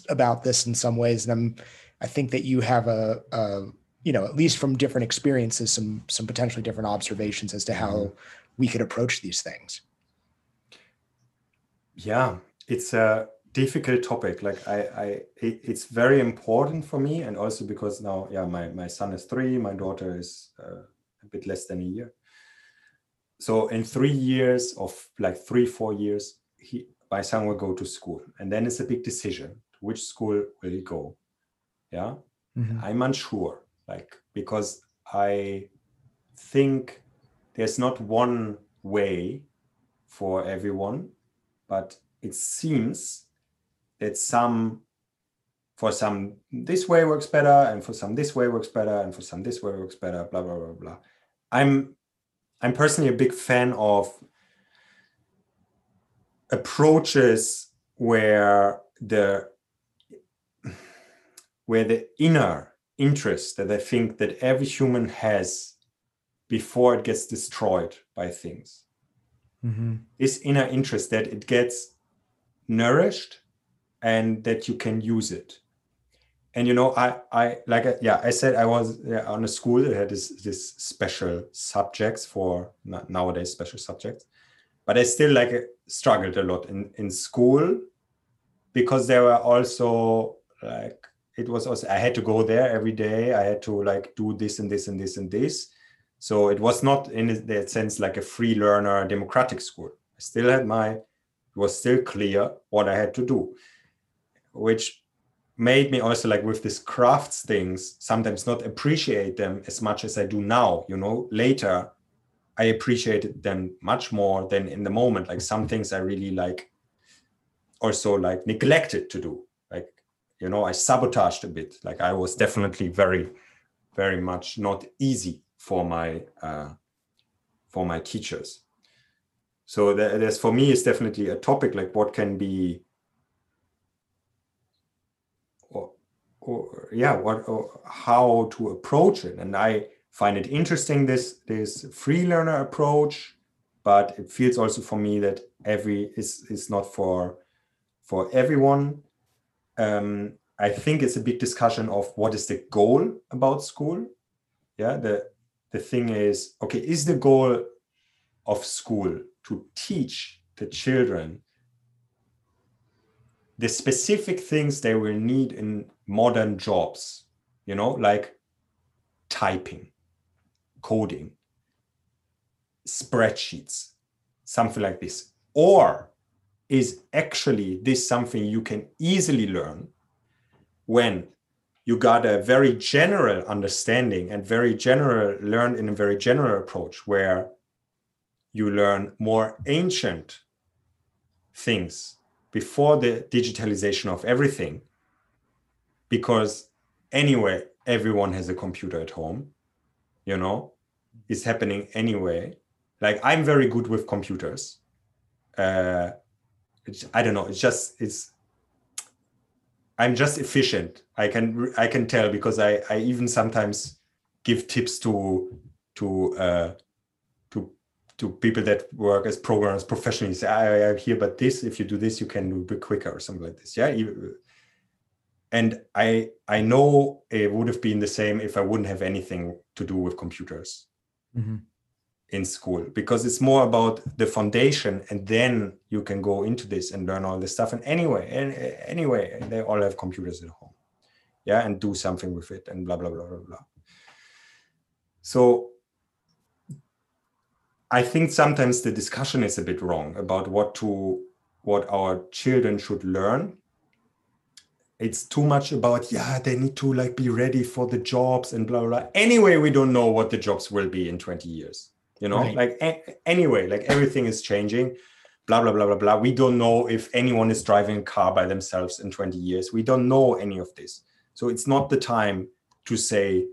about this in some ways and i'm i think that you have a, a you know at least from different experiences some some potentially different observations as to how mm-hmm. we could approach these things yeah it's a difficult topic. Like i i it, it's very important for me and also because now yeah my my son is three my daughter is uh, a bit less than a year. So in three years of like three four years he my son will go to school. And then it's a big decision to which school will he go. Yeah? Mm-hmm. i'm unsure. Like because i think there's not one way for everyone but it seems that some for some this way works better and for some this way works better and for some this way works better blah blah blah blah i'm i'm personally a big fan of approaches where the where the inner interest that i think that every human has before it gets destroyed by things mm-hmm. this inner interest that it gets nourished and that you can use it. And you know i i like uh, yeah i said i was on a school that had this this special subjects for nowadays special subjects but i still like uh, struggled a lot in in school because there were also like it was also i had to go there every day. I had to like do this and this and this and this. So it was not in that sense like a free learner democratic school. I still had my it was still clear what i had to do which made me also like with these crafts things sometimes not appreciate them as much as I do now. You know, later I appreciated them much more than in the moment. Like some things I really like also like neglected to do. Like, you know, I sabotaged a bit. Like I was definitely very, very much not easy for my uh for my teachers. So there's for me is definitely a topic like what can be or yeah what or how to approach it and i find it interesting this this free learner approach but it feels also for me that every is is not for for everyone um, I think it's a big discussion of what is the goal about school. Yeah, the the thing is, okay, is the goal of school to teach the children the specific things they will need in modern jobs, you know, like typing, coding, spreadsheets, something like this? Or is actually this something you can easily learn when you got a very general understanding and very general learn in a very general approach where you learn more ancient things before the digitalization of everything because anyway everyone has a computer at home you know? It's happening anyway like i'm very good with computers. Uh i don't know it's just it's i'm just efficient. I can i can tell because i i even sometimes give tips to to uh to to people that work as programmers professionally. Say i, I hear but this. If you do this you can do a bit quicker or something like this. Yeah and i i know it would have been the same if i wouldn't have anything to do with computers mm-hmm. in school because it's more about the foundation and then you can go into this and learn all this stuff and anyway and anyway they all have computers at home yeah and do something with it and blah blah blah blah blah so i think sometimes the discussion is a bit wrong about what to what our children should learn it's too much about yeah they need to like be ready for the jobs and blah blah, blah. anyway we don't know what the jobs will be in 20 years you know? Right. like a- anyway like everything is changing. Blah blah blah blah blah. We don't know if anyone is driving a car by themselves in 20 years. We don't know any of this. So it's not the time to say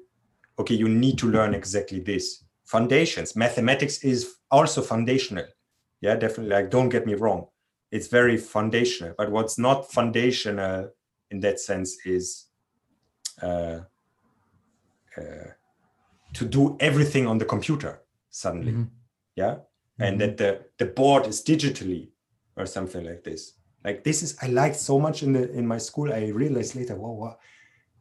okay you need to learn exactly this. Foundations. Mathematics is also foundational. Yeah definitely. Like don't get me wrong. It's very foundational. But what's not foundational in that sense is uh, uh, to do everything on the computer suddenly mm-hmm. yeah mm-hmm. and that the the board is digitally or something like this like this is i liked so much in the in my school i realized later wow, wow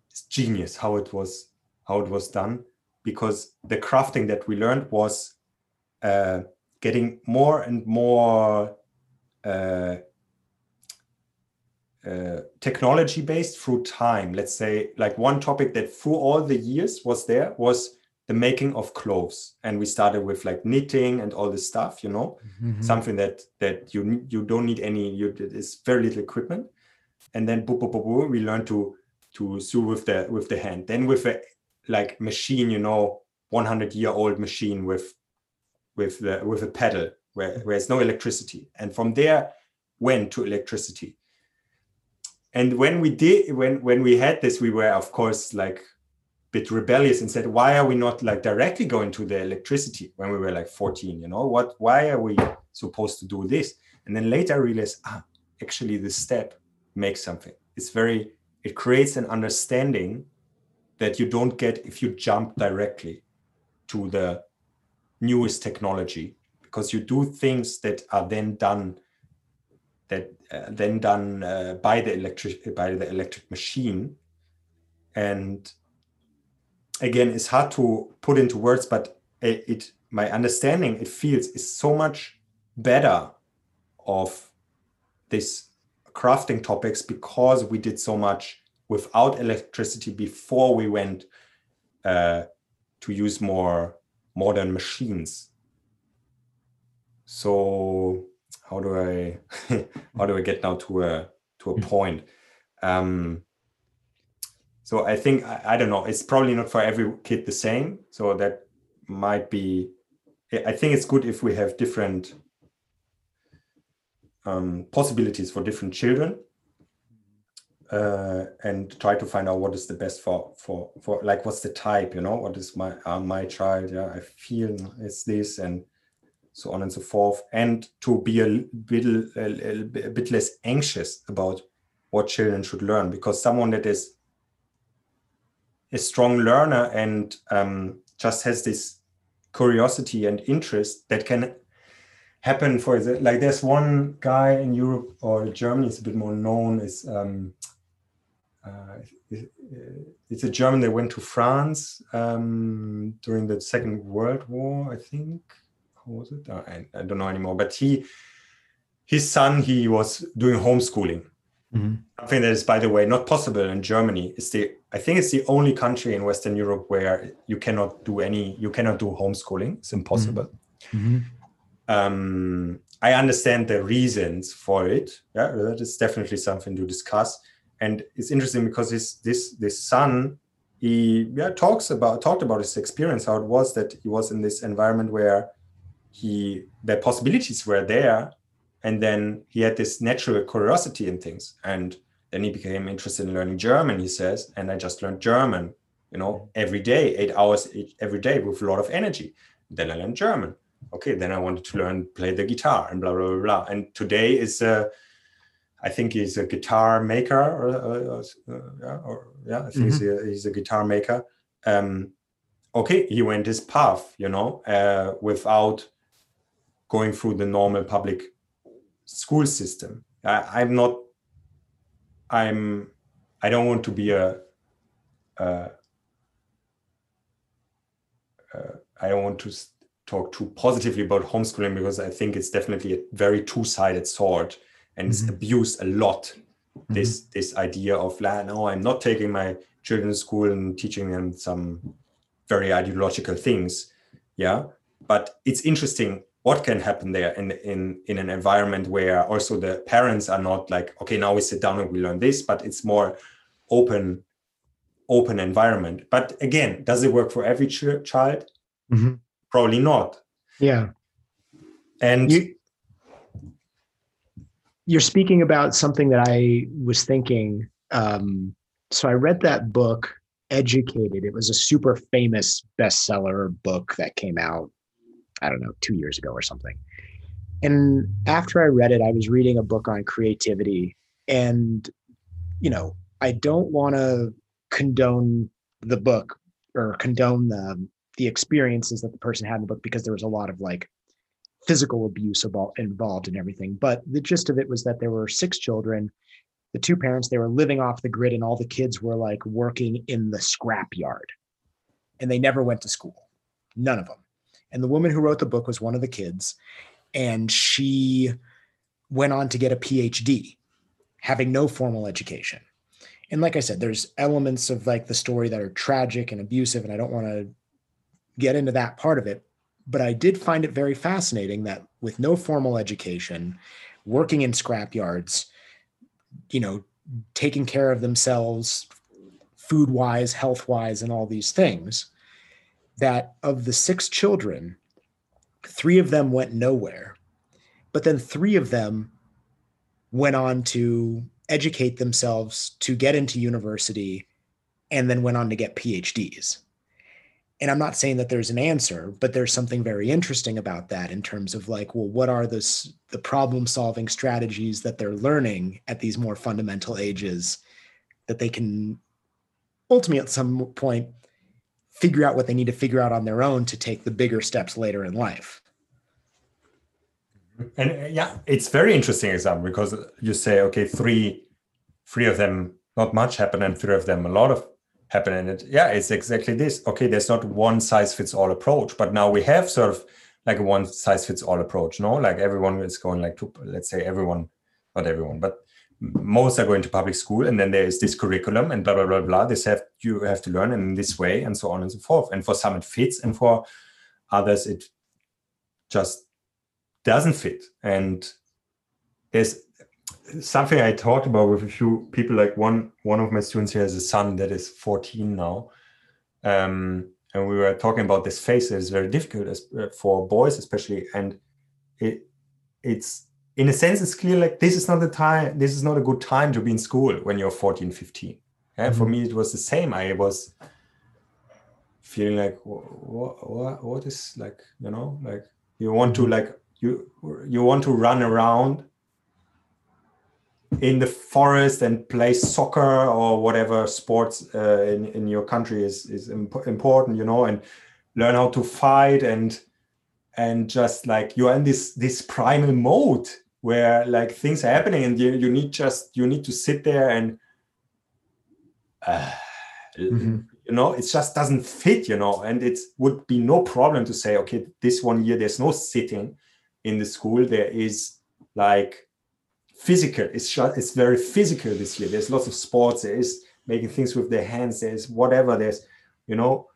it's genius how it was how it was done because the crafting that we learned was uh, getting more and more uh, uh, technology based through time. Let's say, like one topic that through all the years was there was the making of clothes, and we started with like knitting and all this stuff. You know, mm-hmm. something that that you you don't need any. You it's very little equipment, and then boop, boop, boop, boop, we learned to to sew with the with the hand. Then with a like machine, you know, 100 year old machine with with the with a pedal where, where there's no electricity, and from there went to electricity and when we did when when we had this we were of course like a bit rebellious and said why are we not like directly going to the electricity when we were like 14 you know? What why are we supposed to do this? And then later i realized ah actually this step makes something. It's very it creates an understanding that you don't get if you jump directly to the newest technology because you do things that are then done that uh, then done uh, by the electric by the electric machine. And again it's hard to put into words but it, it my understanding it feels is so much better of this crafting topics because we did so much without electricity before we went uh, to use more modern machines. So how do I how do I get now to a to a hmm. point? Um, so I think I, I, don't know. It's probably not for every kid the same. So that might be. I think it's good if we have different um, possibilities for different children, uh, and try to find out what is the best for for for like what's the type. You know, what is my uh, my child? Yeah, I feel it's this and so on and so forth, and to be a bit, a, bit less anxious about what children should learn. Because someone that is a strong learner and um, just has this curiosity and interest that can happen for like there's one guy in Europe or Germany is a bit more known is um, uh, it's a German that went to France um, during the Second World War, I think. Was it? Uh, I, I, don't know anymore. But he, his son, he was doing homeschooling. Mm-hmm. Something that is, by the way, not possible in Germany. It's the I think it's the only country in Western Europe where you cannot do any, you cannot do homeschooling. It's impossible. Mm-hmm. Um, I understand the reasons for it. Yeah, that is definitely something to discuss. And it's interesting because his this this son, he yeah talks about talked about his experience, how it was that he was in this environment where he the possibilities were there, and then he had this natural curiosity in things, and then he became interested in learning German. He says, and I just learned German, you know, every day, eight hours every day with a lot of energy. Then I learned German okay, then I wanted to learn play the guitar and blah blah blah. blah. And today is a, I think he's a guitar maker, or, or, or, or yeah, I think mm-hmm. he's, a, he's, a, guitar maker. Um, okay, he went his path, you know, uh, without going through the normal public school system. I, I'm not. I'm. I don't want to be a. a, a I don't want to talk too positively about homeschooling because I think it's definitely a very two-sided sword and mm-hmm. it's abused a lot. Mm-hmm. This this idea of no, I'm not taking my children to school and teaching them some very ideological things. Yeah. But it's interesting what can happen there in in in an environment where also the parents are not like, okay, now we sit down and we learn this, but it's more open open environment. But again, does it work for every ch- child? Mm-hmm probably not yeah and you, you're speaking about something that i was thinking um, so i read that book educated it was a super famous bestseller book that came out i don't know two years ago or something and after i read it i was reading a book on creativity and you know i don't want to condone the book or condone the the experiences that the person had in the book because there was a lot of like physical abuse involved and everything. But the gist of it was that there were six children. The two parents, they were living off the grid, and all the kids were like working in the scrap yard. And they never went to school, none of them. And the woman who wrote the book was one of the kids. And she went on to get a PhD, having no formal education. And like I said, there's elements of like the story that are tragic and abusive, and I don't want to get into that part of it. But I did find it very fascinating that with no formal education, working in scrap yards, you know, taking care of themselves food wise, health wise, and all these things, that of the six children, three of them went nowhere. But then three of them went on to educate themselves to get into university and then went on to get PhDs and i'm not saying that there's an answer but there's something very interesting about that in terms of like well what are the the problem solving strategies that they're learning at these more fundamental ages that they can ultimately at some point figure out what they need to figure out on their own to take the bigger steps later in life. And uh, yeah it's very interesting example because you say okay three three of them not much happened and three of them a lot of happen. And it yeah it's exactly this. Okay there's not one size fits all approach but now we have sort of like a one size fits all approach no? Like everyone is going like to let's say everyone not everyone but most are going to public school and then there is this curriculum and blah blah blah blah this have you have to learn in this way and so on and so forth and for some it fits and for others it just doesn't fit and there's something I talked about with a few people. Like one one of my students here has a son that is 14 now, um, and we were talking about this phase that is very difficult as, uh, for boys, especially. And it it's in a sense it's clear like this is not the time. This is not a good time to be in school when you're 14, 15. Yeah, mm-hmm. for me it was the same. I was feeling like what, what what is like you know like you want to like you you want to run around in the forest and play soccer or whatever sports uh, in, in your country is is imp- important you know and learn how to fight and and just like you're in this this primal mode where like things are happening and you, you need just you need to sit there and uh, mm-hmm. you know it just doesn't fit you know and it would be no problem to say okay this one year there's no sitting in the school. There is like physical. It's just it's very physical this year. There's lots of sports. There is making things with their hands. There's whatever. There's you know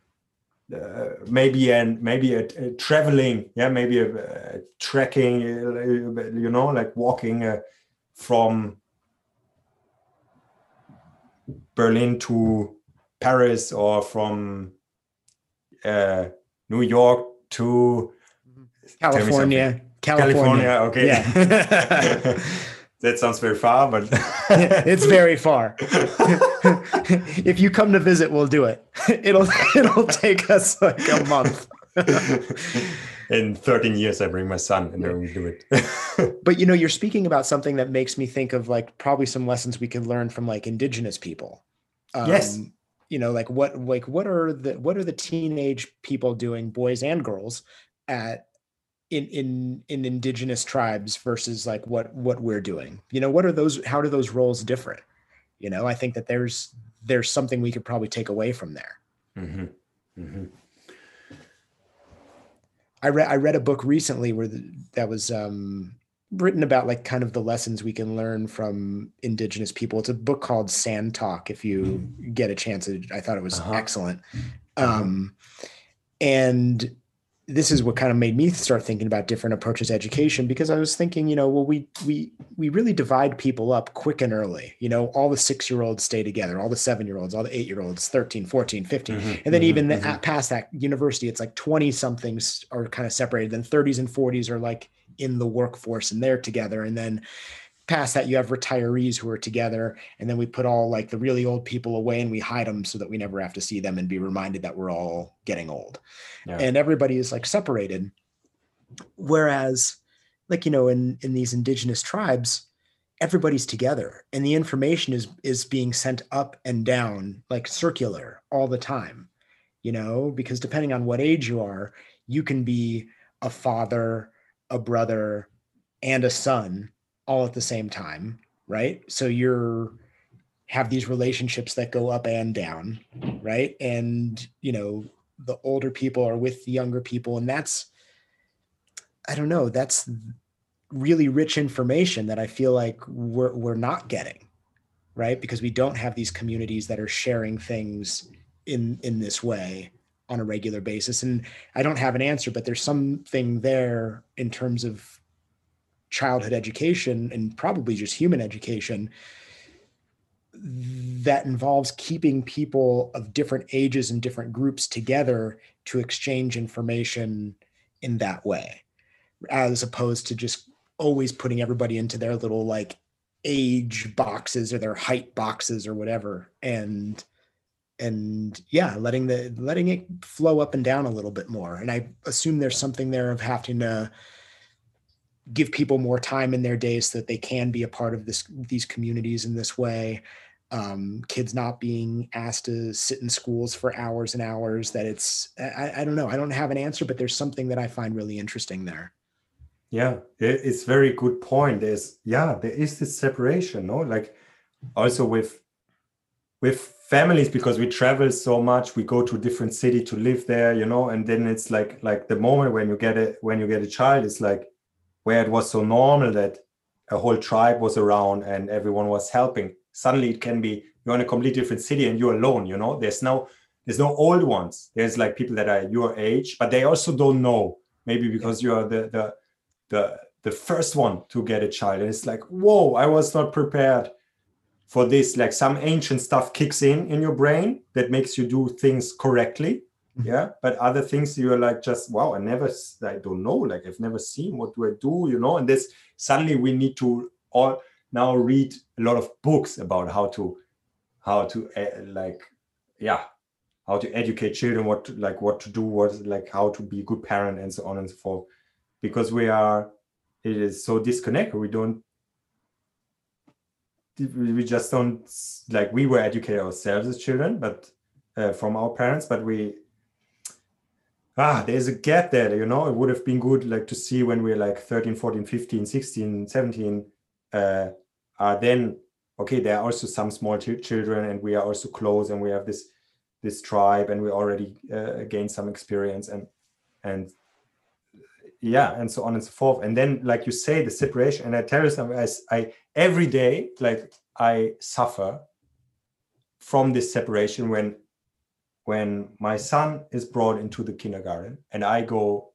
uh, maybe and maybe a, a, traveling yeah maybe a, a trekking you know like walking uh, from berlin to paris or from uh, new york to california. California, california okay. Yeah that sounds very far, but it's very far. if you come to visit, we'll do it. It'll it'll take us like a month. In 13 years, I bring my son and then we do it. but you know, you're speaking about something that makes me think of like probably some lessons we could learn from like indigenous people. Um, yes. You know, like what like what are the what are the teenage people doing, boys and girls, at in in in indigenous tribes versus like what what we're doing you know what are those how do those roles different you know i think that there's there's something we could probably take away from there mm-hmm. Mm-hmm. i read i read a book recently where the, that was um written about like kind of the lessons we can learn from indigenous people it's a book called sand talk if you mm. get a chance i thought it was uh-huh. excellent uh-huh. um and this is what kind of made me start thinking about different approaches to education because I was thinking, you know, well, we we we really divide people up quick and early. You know, all the six year olds stay together, all the seven year olds, all the eight year olds, 13, 14, 15. Mm-hmm, and then mm-hmm, even mm-hmm. past that university, it's like 20 somethings are kind of separated. Then 30s and 40s are like in the workforce and they're together. And then past that you have retirees who are together and then we put all like the really old people away and we hide them so that we never have to see them and be reminded that we're all getting old. Yeah. and everybody is like separated. Whereas like you know in in these indigenous tribes everybody's together and the information is is being sent up and down like circular all the time you know? Because depending on what age you are you can be a father a brother and a son all at the same time, right? So you're have these relationships that go up and down, right? And you know, the older people are with the younger people and that's I don't know, that's really rich information that I feel like we're we're not getting, right? Because we don't have these communities that are sharing things in in this way on a regular basis and I don't have an answer but there's something there in terms of childhood education and probably just human education that involves keeping people of different ages and different groups together to exchange information in that way as opposed to just always putting everybody into their little like age boxes or their height boxes or whatever. And and yeah letting the letting it flow up and down a little bit more. And i assume there's something there of having to give people more time in their days so that they can be a part of this these communities in this way. Um, kids not being asked to sit in schools for hours and hours that it's I, I, don't know i don't have an answer but there's something that i find really interesting there. Yeah it's very good point. There's yeah there is this separation no? Like also with with families because we travel so much we go to a different city to live there you know? And then it's like like the moment when you get it when you get a child it's like where it was so normal that a whole tribe was around and everyone was helping. Suddenly it can be you're in a completely different city and you're alone you know? There's no there's no old ones. There's like people that are your age but they also don't know maybe because you're the the the the first one to get a child. And it's like whoa i was not prepared for this. Like some ancient stuff kicks in in your brain that makes you do things correctly. Yeah but other things you're like just wow i never i don't know like i've never seen what do i do you know? And this suddenly we need to all now read a lot of books about how to how to uh, like yeah how to educate children what to, like what to do what like how to be a good parent and so on and so forth. Because we are it is so disconnected we don't we just don't like we were educated ourselves as children but uh, from our parents but we ah there's a gap there you know? It would have been good like to see when we're like 13 14 15 16 17 uh are then okay there are also some small ch- children and we are also close and we have this this tribe and we already uh, gained some experience and and yeah and so on and so forth. And then like you say the separation and i tell you something I, I every day like i suffer from this separation when when my son is brought into the kindergarten and i go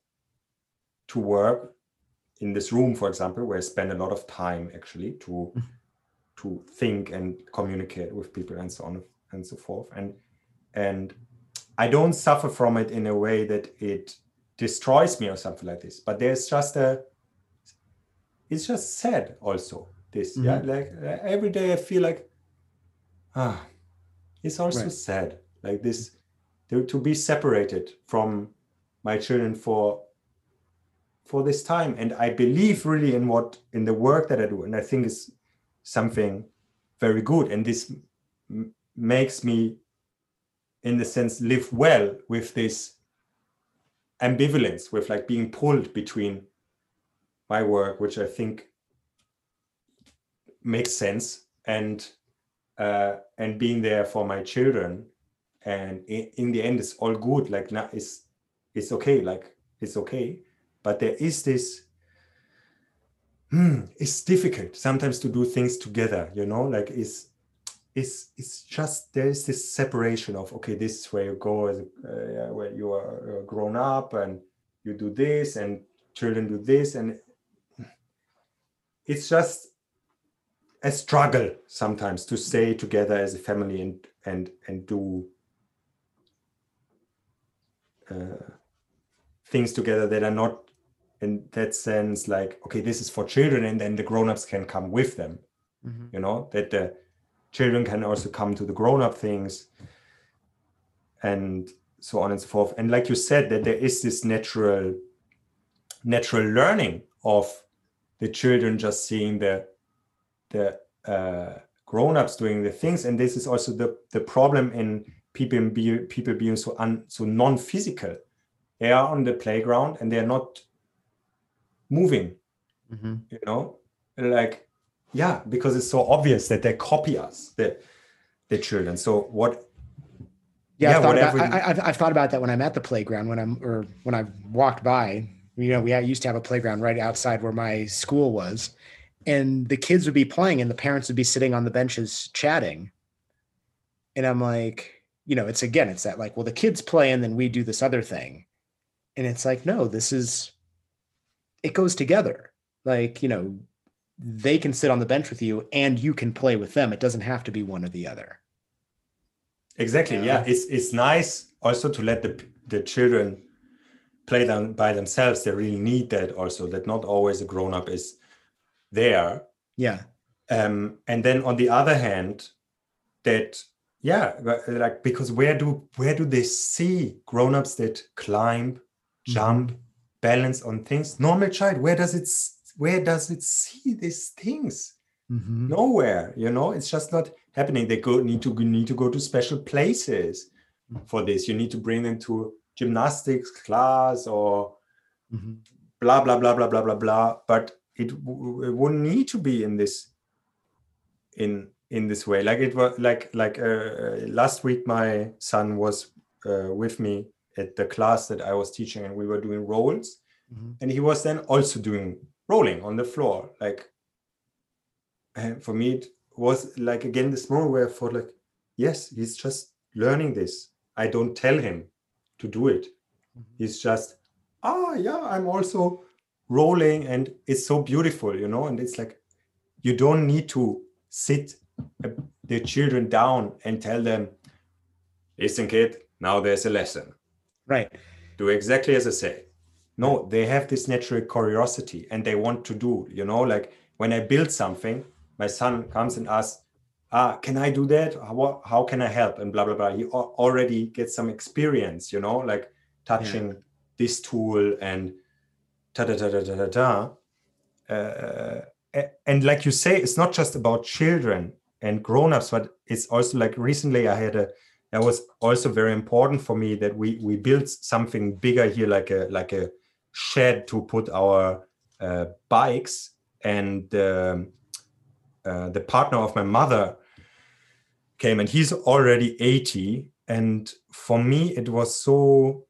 to work in this room for example where i spend a lot of time actually to mm-hmm. to think and communicate with people and so on and so forth and and i don't suffer from it in a way that it destroys me or something like this but there's just a it's just sad also this mm-hmm. yeah like every day i feel like ah it's also right. sad like this to, to be separated from my children for for this time. And i believe really in what in the work that i do. And i think is something very good. And this m- makes me in the sense live well with this ambivalence with like being pulled between my work which i think makes sense and uh, and being there for my children and in, the end it's all good. Like now it's it's okay. Like it's okay. But there is this hmm, it's difficult sometimes to do things together you know? Like it's it's it's just there is this separation of okay this is where you go as uh, where you are uh, grown up and you do this and children do this. And it's just a struggle sometimes to stay together as a family and and and do things together that are not in that sense like okay this is for children and then the grown-ups can come with them mm-hmm. you know that the children can also come to the grown-up things and so on and so forth and like you said that there is this natural natural learning of the children just seeing the the uh, grown-ups doing the things and this is also the the problem in people be, people being so un, so non-physical. They are on the playground and they're not moving mm-hmm. you know? Like yeah because it's so obvious that they copy us the the children. So what yeah, yeah I've, thought about, I, have I've thought about that when I'm at the playground when I'm or when I've walked by you know we used to have a playground right outside where my school was and the kids would be playing and the parents would be sitting on the benches chatting. And i'm like you know it's again it's that like well the kids play and then we do this other thing and it's like no this is it goes together like you know they can sit on the bench with you and you can play with them. It doesn't have to be one or the other. Exactly. Yeah, it's it's nice also to let the the children play them by themselves. They really need that also. That not always a grown up is there. Yeah. Um, and then on the other hand, that yeah, like because where do where do they see grown ups that climb, mm-hmm. jump, mm-hmm. balance on things? Normal child, where does it where does it see these things? Mm-hmm. Nowhere, you know, it's just not happening. They go need to need to go to special places for this. You need to bring them to gymnastics class or mm-hmm. blah blah blah blah blah blah blah. But it, it wouldn't need to be in this in in this way. Like it was like like uh, last week, my son was uh, with me at the class that I was teaching, and we were doing rolls mm-hmm. and he was then also doing rolling on the floor. Like and for me, it was like again this moment where I thought like, yes, he's just learning this. I don't tell him to do it. Mm-hmm. He's just, ah, yeah, I'm also rolling, and it's so beautiful, you know. And it's like you don't need to sit uh, the children down and tell them, listen, kid, now there's a lesson. Right. Do exactly as I say no they have this natural curiosity and they want to do you know like when i build something my son comes and asks ah can i do that how, how can i help and blah blah blah he already gets some experience you know like touching yeah. this tool and ta da da da da da. uh, and like you say it's not just about children and grown-ups but it's also like recently i had a that was also very important for me that we we built something bigger here like a like a shed to put our uh, bikes. And um, uh, the partner of my mother came and he's already 80 and for me it was so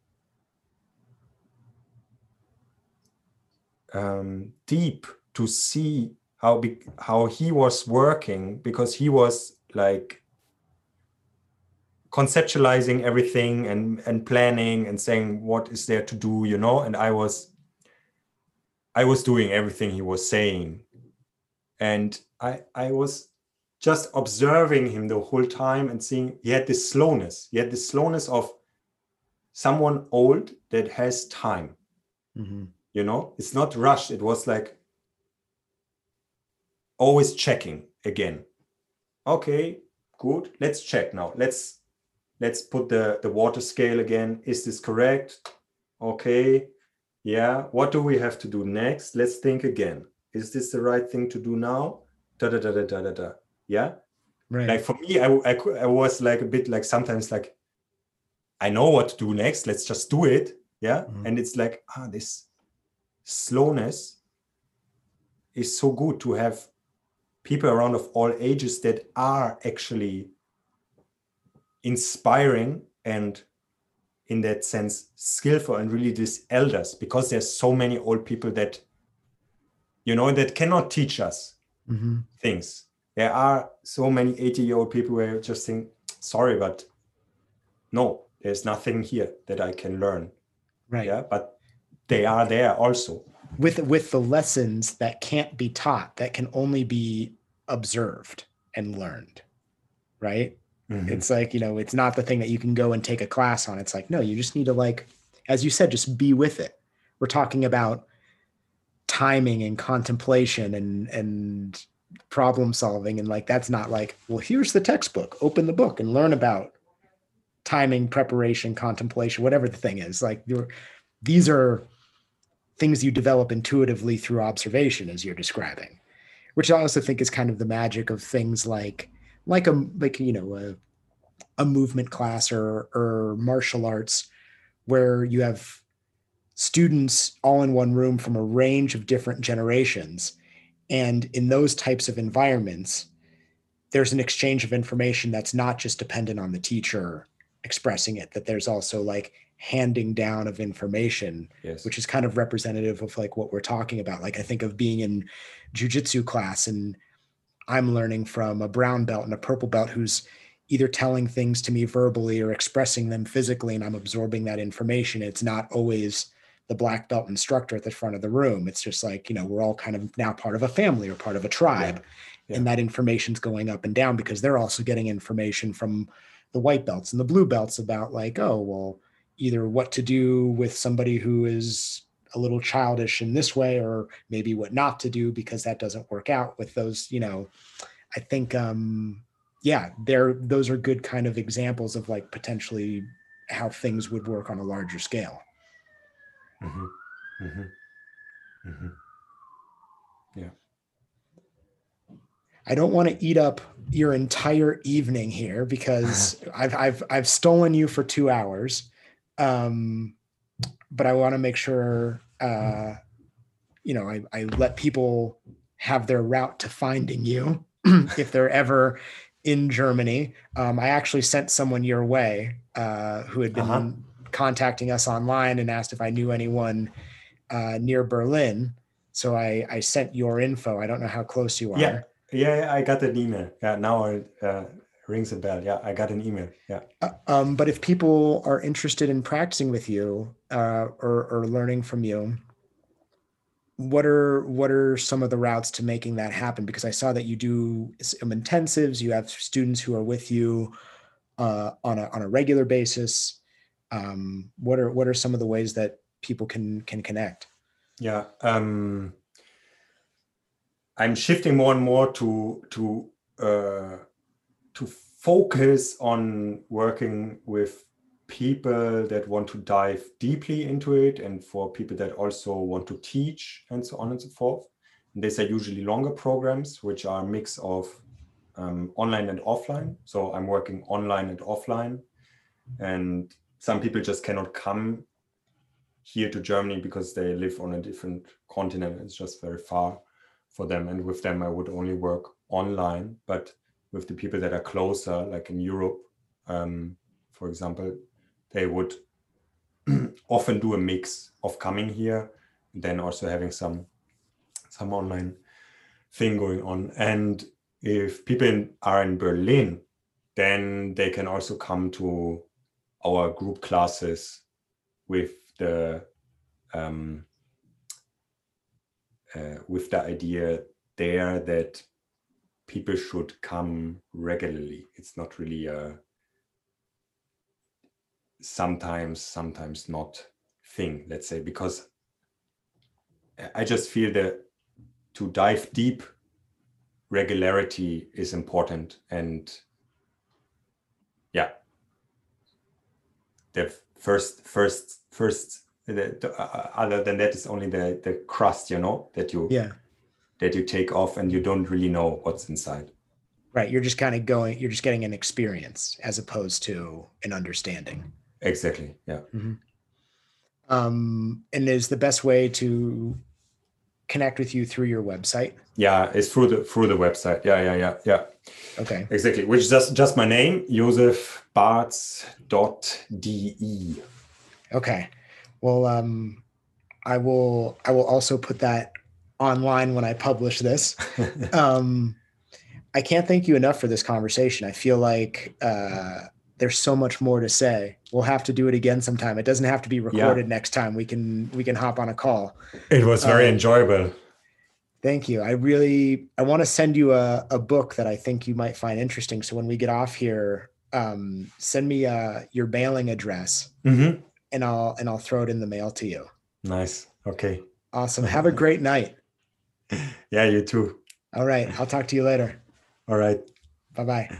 um, deep to see how big how he was working because he was like conceptualizing everything and and planning and saying what is there to do you know? And i was i was doing everything he was saying. And i i was just observing him the whole time and seeing he had this slowness. He had this slowness of someone old that has time. Mm-hmm. you know? It's not rushed. It was like always checking again. Okay good. Let's check now. Let's let's put the the water scale again. Is this correct? Okay. Yeah. What do we have to do next? Let's think again. Is this the right thing to do now? Da da da da da da, da. yeah? Right. Like for me I, I i was like a bit like sometimes like i know what to do next. Let's just do it. Yeah? Mm-hmm. and it's like ah this slowness is so good to have people around of all ages that are actually inspiring and in that sense skillful and really these elders because there's so many old people that you know that cannot teach us mm-hmm. things. There are so many 80 year old people where just think sorry but no there's nothing here that i can learn. Right. Yeah but they are there also. With with the lessons that can't be taught that can only be observed and learned right? Mm-hmm. it's like you know it's not the thing that you can go and take a class on. It's like no you just need to like as you said just be with it. We're talking about timing and contemplation and and problem solving and like that's not like well here's the textbook open the book and learn about timing preparation contemplation whatever the thing is. Like these are things you develop intuitively through observation as you're describing which i also think is kind of the magic of things like like a like you know a, a movement class or or martial arts where you have students all in one room from a range of different generations and in those types of environments there's an exchange of information that's not just dependent on the teacher expressing it that there's also like handing down of information yes. which is kind of representative of like what we're talking about like i think of being in jujitsu class and i'm learning from a brown belt and a purple belt who's either telling things to me verbally or expressing them physically and i'm absorbing that information it's not always the black belt instructor at the front of the room it's just like you know we're all kind of now part of a family or part of a tribe yeah. Yeah. and that information's going up and down because they're also getting information from the white belts and the blue belts about like oh well either what to do with somebody who is a little childish in this way or maybe what not to do because that doesn't work out with those you know i think um yeah there those are good kind of examples of like potentially how things would work on a larger scale mm-hmm. Mm-hmm. Mm-hmm. yeah I don't want to eat up your entire evening here because I've I've I've stolen you for two hours. Um, but I want to make sure, uh, you know, I, I let people have their route to finding you if they're ever in Germany. Um, I actually sent someone your way uh, who had been uh-huh. contacting us online and asked if I knew anyone uh, near Berlin. So I, I sent your info. I don't know how close you are. Yeah, yeah, I got an email. Yeah, now I uh, rings a bell. Yeah, I got an email. Yeah. Uh, um, but if people are interested in practicing with you uh, or, or learning from you, what are what are some of the routes to making that happen? Because I saw that you do some intensives. You have students who are with you uh, on a on a regular basis. Um, what are what are some of the ways that people can can connect? Yeah. Um, I'm shifting more and more to to uh, to focus on working with people that want to dive deeply into it and for people that also want to teach and so on and so forth. And these are usually longer programs, which are a mix of um, online and offline. So I'm working online and offline. And some people just cannot come here to Germany because they live on a different continent. It's just very far for them. And with them, I would only work online. But with the people that are closer, like in Europe, um, for example, they would often do a mix of coming here and then also having some some online thing going on. And if people in, are in Berlin, then they can also come to our group classes with the um, uh, with the idea there that people should come regularly. It's not really a sometimes, sometimes not thing, let's say, because I just feel that to dive deep, regularity is important. And yeah, the first, first, first, the, the, uh, other than that is only the the crust, you know, that you Yeah. That you take off and you don't really know what's inside. Right. You're just kind of going, you're just getting an experience as opposed to an understanding. Exactly. Yeah. Um, and is the best way to connect with you through your website? Yeah, it's through the through the website. Yeah, yeah, yeah, yeah. Okay. Exactly. Which is just just my name, josefbartz.de. Okay. Well, um, I will. I will also put that online when I publish this. um, I can't thank you enough for this conversation. I feel like uh, there's so much more to say. We'll have to do it again sometime. It doesn't have to be recorded next time. We can we can hop on a call. It was very Uh, enjoyable. Thank you. I really I want to send you a, a book that I think you might find interesting. So when we get off here, um, send me uh, your mailing address Mhm. and I'll and I'll throw it in the mail to you. Nice. Okay. Awesome. Have a great night. Yeah, you too. All right. I'll talk to you later. All right. Bye bye.